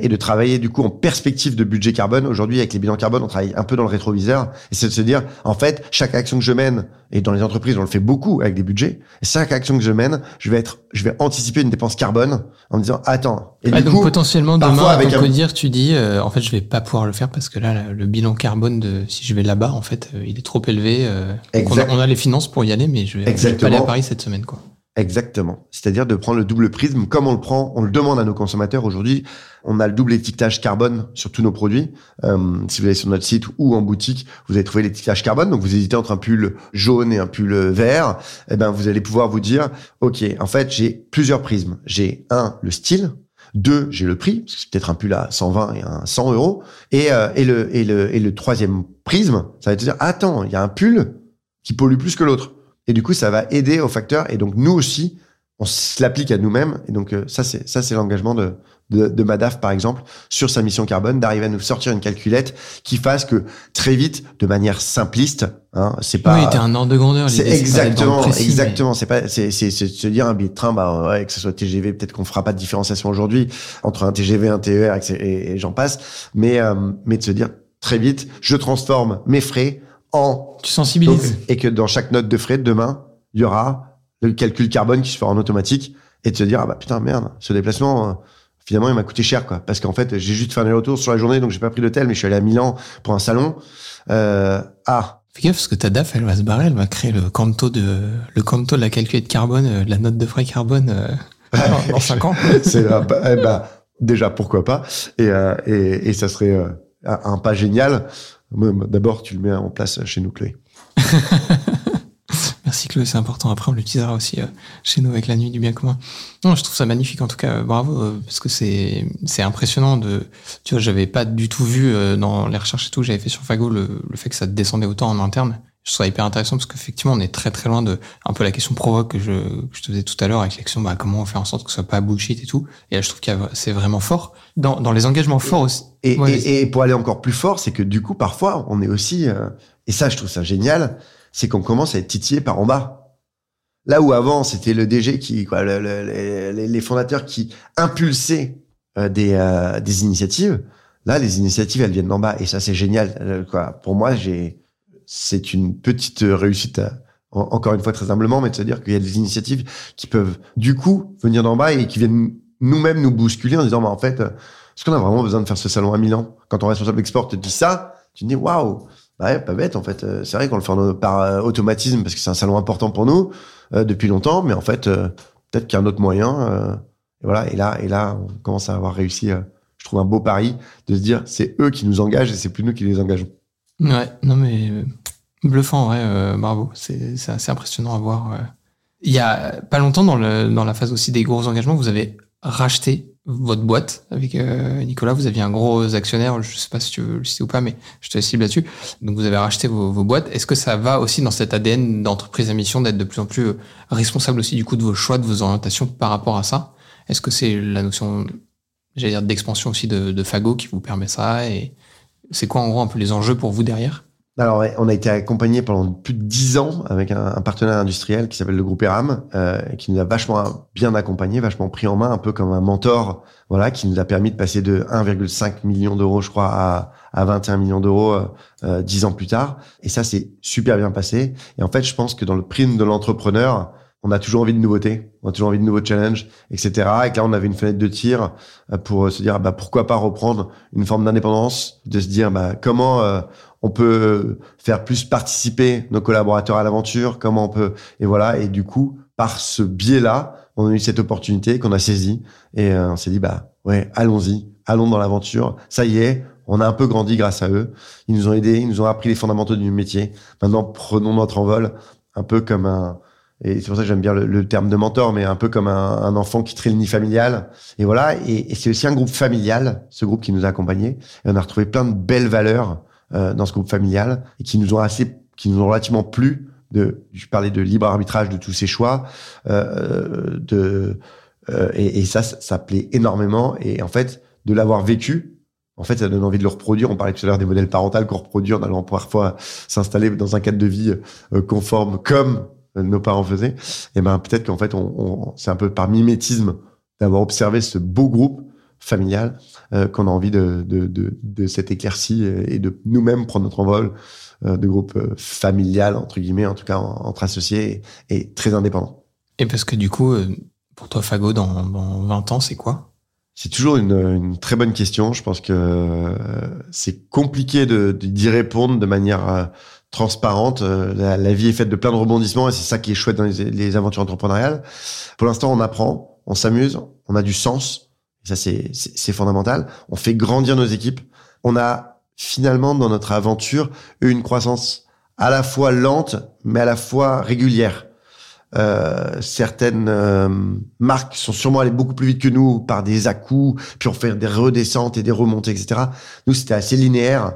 S7: et de travailler, du coup, en perspective de budget carbone. Aujourd'hui, avec les bilans carbone, on travaille un peu dans le rétroviseur. Et c'est de se dire, en fait, chaque action que je mène, et dans les entreprises, on le fait beaucoup avec des budgets, et chaque action que je mène, je vais être, je vais anticiper une dépense carbone en me disant, attends. Et
S6: Ouais,
S7: du
S6: donc
S7: coup,
S6: potentiellement demain,
S7: avec un-
S6: codir, tu dis euh, en fait je vais pas pouvoir le faire parce que là le bilan carbone de si je vais là-bas en fait euh, il est trop élevé. euh, on, a,
S7: Exact.
S6: on a les finances pour y aller mais je vais, je vais pas aller à Paris cette semaine quoi.
S7: Exactement. C'est-à-dire de prendre le double prisme comme on le prend, on le demande à nos consommateurs aujourd'hui. On a le double étiquetage carbone sur tous nos produits. Euh, si vous allez sur notre site ou en boutique, vous allez trouver l'étiquetage carbone. Donc vous hésitez entre un pull jaune et un pull vert. Eh ben vous allez pouvoir vous dire, ok, en fait j'ai plusieurs prismes. J'ai un le style. Deux, j'ai le prix, c'est peut-être un pull à 120 et un 100 euros. Et, euh, et, le, et, le, et le troisième prisme, ça va te dire, attends, il y a un pull qui pollue plus que l'autre. Et du coup, ça va aider au facteur. Et donc, nous aussi, on l'applique à nous-mêmes. Et donc, euh, ça, c'est ça, c'est l'engagement de, de, de Madaf, par exemple, sur sa mission carbone, d'arriver à nous sortir une calculette qui fasse que très vite, de manière simpliste, hein, c'est pas.
S6: oui, t'es un ordre de grandeur.
S7: C'est exactement,
S6: mais-
S7: exactement. C'est pas, c'est, c'est, c'est se dire un billet de train, bah ouais, que ce soit TGV, peut-être qu'on fera pas de différenciation aujourd'hui entre un TGV, un TER, et, et, et j'en passe. Mais, euh, mais de se dire très vite, je transforme mes frais en
S6: Tu sensibilises.
S7: donc, et que dans chaque note de frais, demain, il y aura le calcul carbone qui se fera en automatique et de se dire, ah bah putain, merde, ce déplacement, euh, finalement, il m'a coûté cher, quoi. Parce qu'en fait, j'ai juste fait un aller-retour sur la journée, donc j'ai pas pris d'hôtel, mais je suis allé à Milan pour un salon. Euh, ah,
S6: Fais gaffe parce que ta DAF elle va se barrer, elle va créer le canto de le canto de la calculette carbone, euh, de la note de frais carbone euh, dans, dans 5 ans.
S7: c'est là, bah, eh bah, déjà, pourquoi pas. Et, euh, et, et ça serait euh, un pas génial. D'abord, tu le mets en place chez nous, Chloé.
S6: Merci Chloé, c'est important. Après, on l'utilisera aussi euh, chez nous avec la nuit du bien commun. Non, je trouve ça magnifique en tout cas. euh, Bravo, euh, parce que c'est impressionnant de. Tu vois, j'avais pas du tout vu dans les recherches et tout j'avais fait sur Fago le, le fait que ça descendait autant en interne. Je trouve ça hyper intéressant parce qu'effectivement, on est très très loin de un peu la question provoque que je, que je te faisais tout à l'heure avec l'action. Bah, comment faire en sorte que ce soit pas bullshit et tout. Et là, je trouve que c'est vraiment fort dans dans les engagements forts aussi.
S7: Et,
S6: Ouais,
S7: et, et pour aller encore plus fort, c'est que du coup, parfois, on est aussi, euh, et ça, je trouve ça génial, c'est qu'on commence à être titillé par en bas. Là où avant, c'était le DG qui, quoi, le- le- les, les fondateurs qui impulsaient euh, des, euh, des initiatives. Là, les initiatives, elles viennent d'en bas, et ça, c'est génial. Euh, quoi. Pour moi, j'ai, c'est une petite réussite. à- en- encore une fois, très humblement, mais de se dire qu'il y a des initiatives qui peuvent, du coup, venir d'en bas et qui viennent nous-mêmes nous bousculer en disant, bah, en fait, euh, est-ce qu'on a vraiment besoin de faire ce salon à Milan? Quand ton responsable export te dit ça, tu te dis waouh, bah ouais, pas bête en fait. Euh, C'est vrai qu'on le fait par euh, automatisme parce que c'est un salon important pour nous euh, depuis longtemps, mais en fait, euh, peut-être qu'il y a un autre moyen. euh, et voilà. Et là, et là, on commence à avoir réussi. euh, je trouve un beau pari de se dire c'est eux qui nous engagent et c'est plus nous qui les engageons.
S6: Ouais, non mais euh, bluffant, ouais, euh, bravo. C'est assez impressionnant à voir. euh. Il y a pas longtemps dans, le, dans la phase aussi des gros engagements, vous avez racheté votre boîte avec euh, Nicolas. Vous aviez un gros actionnaire, je sais pas si tu veux le citer ou pas, mais je te cible là-dessus. Donc vous avez racheté vos, vos boîtes. Est-ce que ça va aussi dans cet ADN d'entreprise à mission d'être de plus en plus euh, responsable aussi du coup de vos choix, de vos orientations par rapport à ça? Est-ce que c'est la notion, j'allais dire, d'expansion aussi de, de Fago qui vous permet ça? Et c'est quoi en gros un peu les enjeux pour vous derrière?
S7: Alors, on a été accompagné pendant plus de dix ans avec un, partenaire industriel qui s'appelle le groupe Eram, euh, qui nous a vachement bien accompagné, vachement pris en main, un peu comme un mentor, voilà, qui nous a permis de passer de 1,5 million d'euros, je crois, à, à 21 millions d'euros euh, euh, dix ans plus tard. Et ça, c'est super bien passé. Et en fait, je pense que dans le prime de l'entrepreneur, on a toujours envie de nouveautés, on a toujours envie de nouveaux challenges, etc. Et là, on avait une fenêtre de tir euh, pour se dire, bah, pourquoi pas reprendre une forme d'indépendance, de se dire, bah, comment euh, on peut faire plus participer nos collaborateurs à l'aventure, comment on peut, et voilà. Et du coup, par ce biais-là, on a eu cette opportunité qu'on a saisie et euh, on s'est dit, bah, ouais, allons-y, allons dans l'aventure. Ça y est, on a un peu grandi grâce à eux. Ils nous ont aidés, ils nous ont appris les fondamentaux du métier. Maintenant, prenons notre envol, un peu comme un, et c'est pour ça que j'aime bien le, terme de mentor, mais un peu comme un, enfant qui trille le nid familial. Et voilà, et, c'est aussi un groupe familial, ce groupe qui nous a accompagnés. Et on a retrouvé plein de belles valeurs euh, dans ce groupe familial et qui nous ont assez, qui nous ont relativement plu. De, je parlais de libre arbitrage de tous ces choix, euh, de euh, et, et, ça, ça plaît énormément. Et en fait, de l'avoir vécu, en fait, ça donne envie de le reproduire. On parlait tout à l'heure des modèles parentaux qu'on reproduit en allant parfois s'installer dans un cadre de vie euh, conforme, comme nos parents faisaient, et ben peut-être qu'en fait, on, on c'est un peu par mimétisme d'avoir observé ce beau groupe familial euh, qu'on a envie de, de, de, de cette éclaircie et de nous-mêmes prendre notre envol euh, de groupe euh, familial, entre guillemets, en tout cas entre associés et, très indépendants.
S6: Et parce que du coup, pour toi, Fago, dans, dans 20 ans, c'est quoi?
S7: C'est toujours une, une, très bonne question. Je pense que c'est compliqué d'y répondre de manière transparente. Euh, la, vie est faite de plein de rebondissements et c'est ça qui est chouette dans les, aventures entrepreneuriales. Pour l'instant, on apprend, on s'amuse, on a du sens. Ça, c'est fondamental. On fait grandir nos équipes. On a finalement, dans notre aventure, eu une croissance à la fois lente, mais à la fois régulière. Euh, certaines euh, marques sont sûrement allées beaucoup plus vite que nous par des à-coups, puis on fait des redescentes et des remontées, etc. Nous, c'était assez linéaire.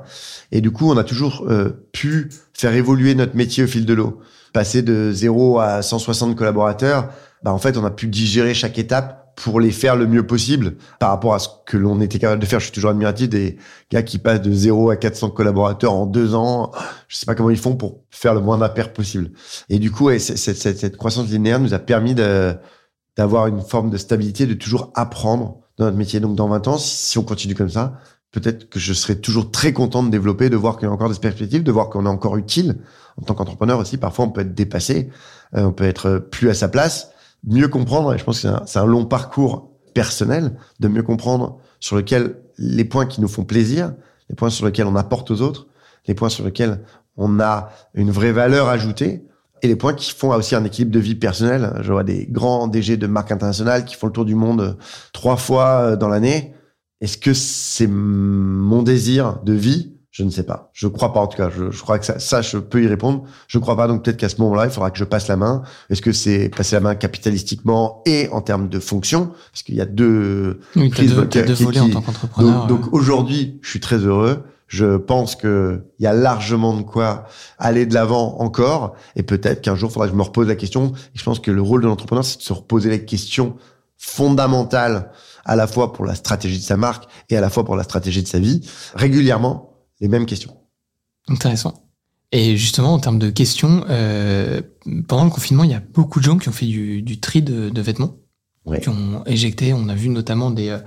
S7: Et du coup, on a toujours euh, pu faire évoluer notre métier au fil de l'eau. Passer de 0 à 160 collaborateurs, bah, en fait, on a pu digérer chaque étape pour les faire le mieux possible par rapport à ce que l'on était capable de faire. Je suis toujours admiratif des gars qui passent de 0 à 400 collaborateurs en deux ans. Je sais pas comment ils font pour faire le moins d'impair possible. Et du coup, cette, cette, croissance linéaire nous a permis d'avoir une forme de stabilité, de toujours apprendre dans notre métier. Donc, dans 20 ans, si on continue comme ça, peut-être que je serai toujours très content de développer, de voir qu'il y a encore des perspectives, de voir qu'on est encore utile. En tant qu'entrepreneur aussi, parfois, on peut être dépassé, euh, on peut être plus à sa place mieux comprendre, et je pense que c'est un, long parcours personnel, de mieux comprendre sur lequel les points qui nous font plaisir, les points sur lesquels on apporte aux autres, les points sur lesquels on a une vraie valeur ajoutée, et les points qui font aussi un équilibre de vie personnelle. Je vois des grands DG de marques internationales qui font le tour du monde trois fois dans l'année. Est-ce que c'est mon désir de vie je ne sais pas. Je crois pas en tout cas. Je, je crois que ça, ça, je peux y répondre. Je crois pas. Donc peut-être qu'à ce moment-là, il faudra que je passe la main. Est-ce que c'est passer la main capitalistiquement et en termes de fonction? Parce qu'il y a deux
S6: oui, prises deux, deux volets en tant qu'entrepreneur.
S7: Donc, donc aujourd'hui, je suis très heureux. Je pense que il y a largement de quoi aller de l'avant encore. Et peut-être qu'un jour, il faudra que je me repose la question. Et je pense que le rôle de l'entrepreneur, c'est de se reposer les questions fondamentales à la fois pour la stratégie de sa marque et à la fois pour la stratégie de sa vie régulièrement les mêmes questions.
S6: Intéressant. Et justement, en termes de questions, euh, pendant le confinement, il y a beaucoup de gens qui ont fait du, du tri de, de vêtements, qui ont éjecté. On a vu notamment des, euh,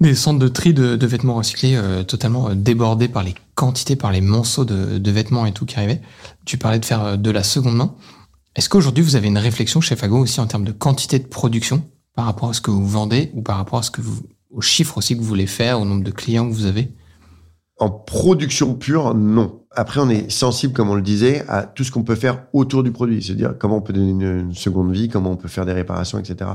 S6: des centres de tri de, de vêtements recyclés euh, totalement euh, débordés par les quantités, par les monceaux de, de, vêtements et tout qui arrivaient. Tu parlais de faire euh, de la seconde main. Est-ce qu'aujourd'hui, vous avez une réflexion chez Fago aussi en termes de quantité de production par rapport à ce que vous vendez ou par rapport à ce que vous, aux chiffres aussi que vous voulez faire, au nombre de clients que vous avez?
S7: En production pure, non. Après, on est sensible, comme on le disait, à tout ce qu'on peut faire autour du produit. C'est-à-dire comment on peut donner une, seconde vie, comment on peut faire des réparations, etc.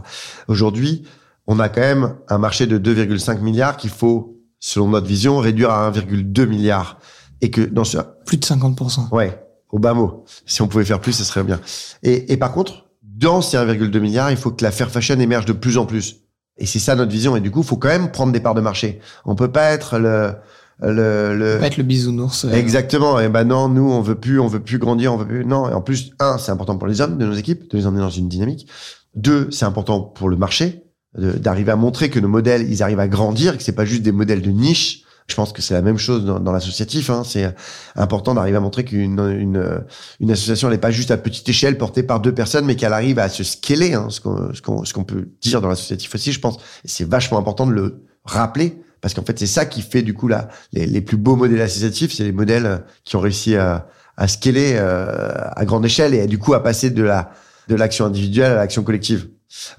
S7: Aujourd'hui, on a quand même un marché de 2,5 milliards qu'il faut, selon notre vision, réduire à 1,2 milliard. Et que dans ce...
S6: Plus de 50%.
S7: Ouais, au bas mot. Si on pouvait faire plus, ce serait bien. Et, et par contre, dans ces 1,2 milliards, il faut que la fair fashion émerge de plus en plus. Et c'est ça notre vision. Et du coup, il faut quand même prendre des parts de marché. On peut pas être le le, le...
S6: Pas être le bisounours.
S7: Euh. Exactement. Et ben non, nous on veut plus, on veut plus grandir, on veut plus. Non. Et en plus, un, c'est important pour les hommes de nos équipes de les emmener dans une dynamique. Deux, c'est important pour le marché d'arriver à montrer que nos modèles, ils arrivent à grandir, que c'est pas juste des modèles de niche. Je pense que c'est la même chose dans, dans l'associatif. Hein. C'est important d'arriver à montrer qu'une une, une association, elle n'est pas juste à petite échelle portée par deux personnes, mais qu'elle arrive à se scaler, hein, ce qu'on ce qu'on ce qu'on peut dire dans l'associatif aussi, je pense. c'est vachement important de le rappeler parce qu'en fait c'est ça qui fait du coup là les, les plus beaux modèles associatifs, c'est les modèles qui ont réussi à, à scaler euh, à grande échelle et du coup à passer de la de l'action individuelle à l'action collective.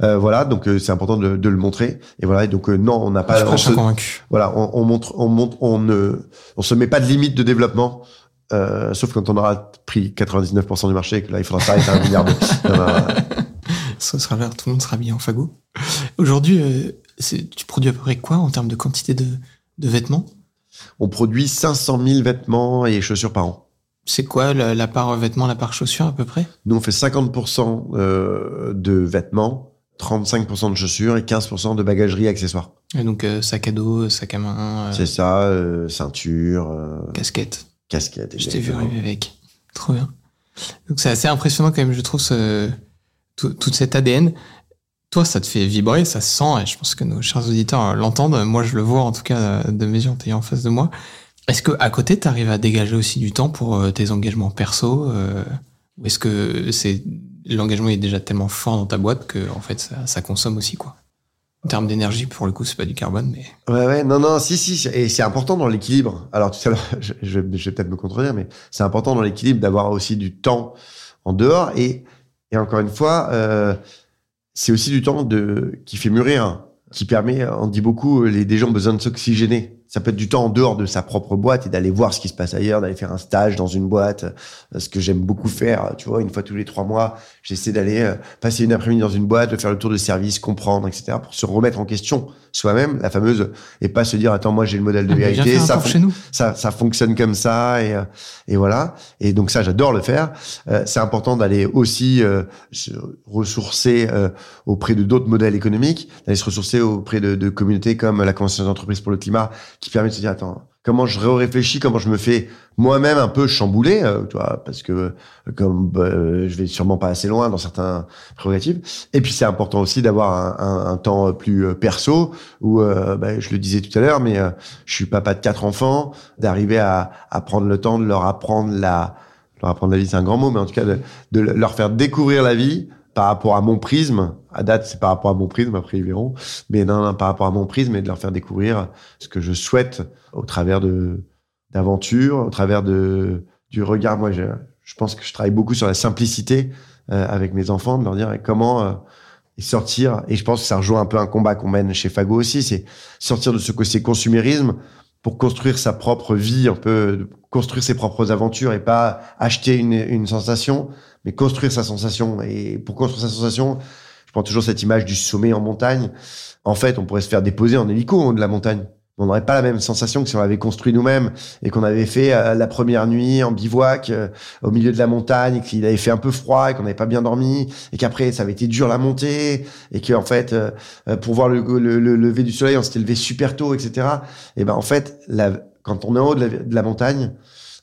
S7: Euh, voilà, donc euh, c'est important de, de, le montrer. Et voilà, et donc euh, non, on n'a pas.
S6: Je
S7: on
S6: suis
S7: se,
S6: convaincu.
S7: voilà, on, on, montre, on montre, on ne, on se met pas de limite de développement. Euh, sauf quand on aura pris 99% du marché et que là il faudra s'arrêter à un milliard de. Non, non, non.
S6: Ce sera tout le monde sera mis en fagot. Aujourd'hui, euh, tu produis à peu près quoi en termes de quantité de, de vêtements?
S7: On produit 500 000 vêtements et chaussures par an.
S6: C'est quoi la, la part vêtements, la part chaussures à peu près?
S7: Nous, on fait 50% euh, de vêtements, 35% de chaussures et 15% de bagagerie et accessoires.
S6: Et Donc euh, sac à dos, sac à main, euh,
S7: C'est ça, ceinture,
S6: casquette.
S7: casquette.
S6: Je t'ai vu arriver avec. Trop bien. Donc c'est assez impressionnant quand même, je trouve, ce, tout, toute cette ADN. Toi, ça te fait vibrer, ça se sent, et je pense que nos chers auditeurs l'entendent. Moi, je le vois en tout cas de mes yeux en t'ayant en face de moi. Est-ce que à côté, tu arrives à dégager aussi du temps pour euh, tes engagements perso euh, Ou est-ce que c'est l'engagement est déjà tellement fort dans ta boîte que en fait ça, consomme aussi quoi? En termes d'énergie, pour le coup, c'est pas du carbone, mais
S7: Ouais, ouais, non, non, si, si, et c'est important dans l'équilibre. Alors, tout à l'heure, je, je, je vais peut-être me contredire, mais c'est important dans l'équilibre d'avoir aussi du temps en dehors. Et, et encore une fois, euh, c'est aussi du temps qui fait mûrir, qui permet, on dit beaucoup, les, des gens ont besoin de s'oxygéner. Ça peut être du temps en dehors de sa propre boîte et d'aller voir ce qui se passe ailleurs, d'aller faire un stage dans une boîte, euh, ce que j'aime beaucoup faire. Tu vois, une fois tous les trois mois, j'essaie d'aller euh, passer une après-midi dans une boîte, de faire le tour de service, comprendre, etc., pour se remettre en question soi-même, la fameuse, et pas se dire, attends, moi j'ai le modèle de
S6: Ah,
S7: vérité, ça,
S6: tour
S7: fon-
S6: chez nous.
S7: ça, ça fonctionne comme ça, et, euh, et voilà. Et donc ça, j'adore le faire. Euh, c'est important d'aller aussi euh, se ressourcer euh, auprès de d'autres modèles économiques, d'aller se ressourcer auprès de, de communautés comme la Convention des entreprises pour le climat, qui permet de se dire, attends, comment je réfléchis, comment je me fais moi-même un peu chambouler, euh, parce que euh, comme bah, euh, je vais sûrement pas assez loin dans certains prérogatives. Et puis c'est important aussi d'avoir un, temps plus euh, perso, où bah, je le disais tout à l'heure, mais je suis papa de quatre enfants, d'arriver à, prendre le temps de leur apprendre la, leur apprendre la vie, c'est un grand mot, mais en tout cas de leur faire découvrir la vie par rapport à mon prisme. À date, c'est par rapport à mon prisme, après ils verront. Mais non, non, par rapport à mon prisme et de leur faire découvrir ce que je souhaite au travers de d'aventures, au travers de du regard. Moi, je, je pense que je travaille beaucoup sur la simplicité euh, avec mes enfants, de leur dire comment euh, sortir. Et je pense que ça rejoint un peu un combat qu'on mène chez Fago aussi, c'est sortir de ce côté consumérisme pour construire sa propre vie, un peu construire ses propres aventures et pas acheter une, une sensation, mais construire sa sensation. Et pour construire sa sensation, je prends toujours cette image du sommet en montagne. En fait, on pourrait se faire déposer en hélico de la montagne. On n'aurait pas la même sensation que si on l'avait construit nous-mêmes et qu'on avait fait euh, la première nuit en bivouac euh, au milieu de la montagne qu'il avait fait un peu froid et qu'on n'avait pas bien dormi et qu'après ça avait été dur la montée et que en fait euh, pour voir le, le, le lever du soleil on s'était levé super tôt etc. Et ben en fait quand on est en haut de la montagne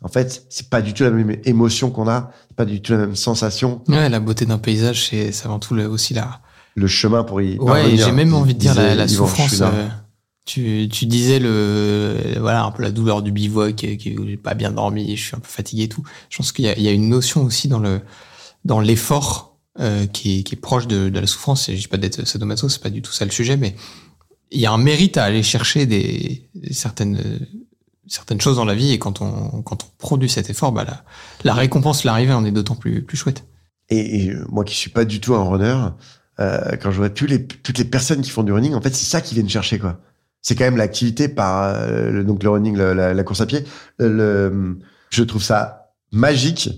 S7: en fait c'est pas du tout la même émotion qu'on a, c'est pas du tout la même sensation.
S6: ouais, la beauté d'un paysage, c'est avant tout le- aussi la,
S7: Le chemin pour y
S6: Ouais,
S7: parvenir,
S6: j'ai même envie de dire la,
S7: disait
S6: la
S7: Yvan
S6: souffrance. Euh, tu, tu disais le, voilà, un peu la douleur du bivouac, où j'ai pas bien dormi, je suis un peu fatigué et tout. Je pense qu'il y y a une notion aussi dans le, dans l'effort, euh, qui est, qui est proche de, de la souffrance. Il s'agit pas d'être sadomaso, c'est pas du tout ça le sujet, mais il y a un mérite à aller chercher des, certaines, certaines choses dans la vie et quand on, quand on produit cet effort, bah, la, la récompense, l'arrivée en est d'autant plus, plus chouette.
S7: Et, moi qui suis pas du tout un runner, euh, quand je vois tous les, toutes les personnes qui font du running, en fait, c'est ça qu'ils viennent chercher, quoi. C'est quand même l'activité par euh, le, donc le running, la, la course à pied. Le, je trouve ça magique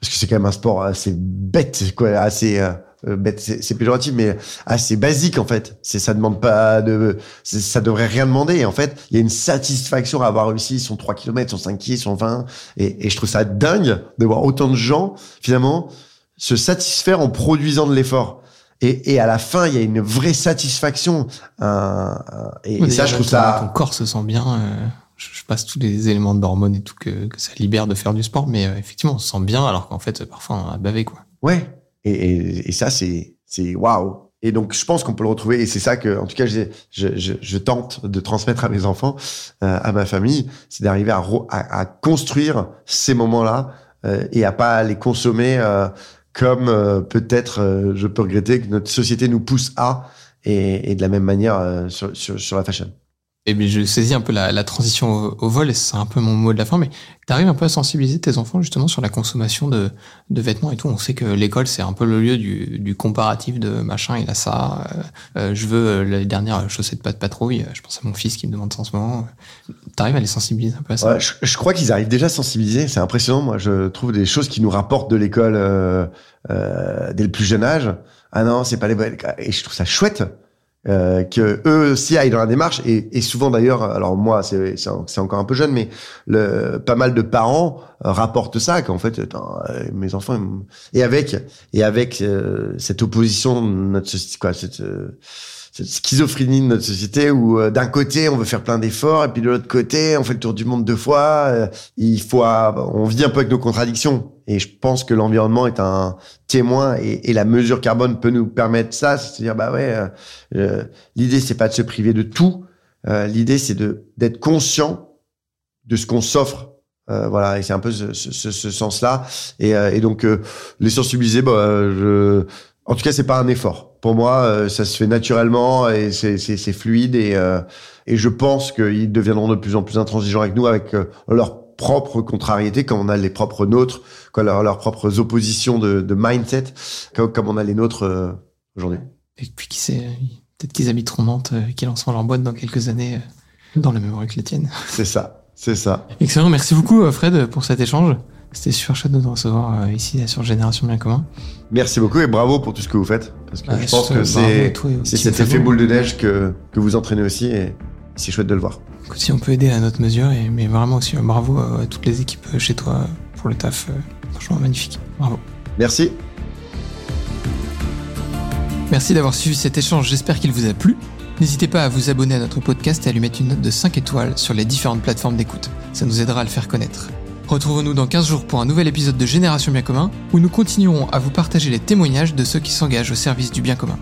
S7: parce que c'est quand même un sport assez bête, quoi, assez euh, euh, bête, c'est péjoratif, mais assez basique en fait. C'est ça demande pas de, c'est- ça devrait rien demander. Et en fait, il y a une satisfaction à avoir réussi son 3 km, son 5 km, son 20. Et, et je trouve ça dingue de voir autant de gens finalement se satisfaire en produisant de l'effort. Et, et à la fin, il y a une vraie satisfaction. un- et, et ça, je trouve
S6: Ton
S7: ça.
S6: corps se sent bien. euh, je, je passe tous les éléments d'hormones et tout que, que ça libère de faire du sport, mais euh, effectivement, on se sent bien alors qu'en fait, parfois, on a bavé, quoi.
S7: Ouais. Et, et, et ça, c'est, waouh. Et donc, je pense qu'on peut le retrouver. Et c'est ça que, en tout cas, je, je, je, tente de transmettre à mes enfants, euh, à ma famille, c'est d'arriver à, à, à construire ces moments-là euh, et à pas les consommer euh, comme euh, peut-être euh, je peux regretter que notre société nous pousse à. Et, et de la même manière euh, sur, sur, sur la fashion.
S6: Et bien, je saisis un peu la, la transition au, au vol, et c'est un peu mon mot de la fin, mais tu arrives un peu à sensibiliser tes enfants justement sur la consommation de, de vêtements et tout. On sait que l'école, c'est un peu le lieu du, du comparatif de machin, il a ça, euh, euh, je veux euh, les dernières chaussettes pas de patrouille, je pense à mon fils qui me demande ça en ce moment. Tu arrives à les sensibiliser un peu à ça?
S7: Ouais, je, je crois qu'ils arrivent déjà à sensibiliser. C'est impressionnant. Moi, je trouve des choses qui nous rapportent de l'école euh, euh, dès le plus jeune âge. Ah non, c'est pas les. Et je trouve ça chouette euh, que eux aussi aillent dans la démarche. Et, et souvent d'ailleurs, alors moi, c'est c'est en- c'est encore un peu jeune, mais le, pas mal de parents euh, rapportent ça qu'en fait, euh, mes enfants et avec et avec euh, cette opposition de notre société, quoi, cette euh, cette schizophrénie de notre société où euh, d'un côté on veut faire plein d'efforts et puis de l'autre côté on fait le tour du monde deux fois. euh, il faut, on vit un peu avec nos contradictions et je pense que l'environnement est un témoin et, et la mesure carbone peut nous permettre ça, c'est-à-dire bah ouais, euh, euh, l'idée c'est pas de se priver de tout, euh, l'idée c'est de d'être conscient de ce qu'on s'offre. Euh, voilà, et c'est un peu ce, ce, ce- ce sens-là. Et, euh, et donc euh, les sensibiliser, bah, euh, je, en tout cas, c'est pas un effort. Pour moi, euh, ça se fait naturellement et c'est fluide et euh, et je pense qu'ils deviendront de plus en plus intransigeants avec nous, avec euh, leurs propres contrariétés, comme on a les propres nôtres, comme leurs leurs propres oppositions de, de mindset, comme, comme on a les nôtres euh, aujourd'hui.
S6: Et puis qui sait, peut-être qu'ils habiteront Nantes, euh, qu'ils lanceront leur boîte dans quelques années euh, dans la même rue que les tiennes.
S7: C'est ça, c'est ça.
S6: Excellent, merci beaucoup Fred pour cet échange. C'était super chouette de te recevoir euh, ici sur Génération Bien Commun.
S7: Merci beaucoup et bravo pour tout ce que vous faites, parce que
S6: Ouais,
S7: je pense que c'est cet effet boule de neige que que vous entraînez aussi et c'est chouette de le voir.
S6: Écoute, si on peut aider à notre mesure, et, mais vraiment aussi euh, bravo à, à toutes les équipes euh, chez toi pour le taf. euh, franchement, magnifique. Bravo.
S7: Merci.
S6: Merci d'avoir suivi cet échange, j'espère qu'il vous a plu. N'hésitez pas à vous abonner à notre podcast et à lui mettre une note de 5 étoiles sur les différentes plateformes d'écoute. Ça nous aidera à le faire connaître. Retrouvons-nous dans 15 jours pour un nouvel épisode de Génération Bien Commun, où nous continuerons à vous partager les témoignages de ceux qui s'engagent au service du bien commun.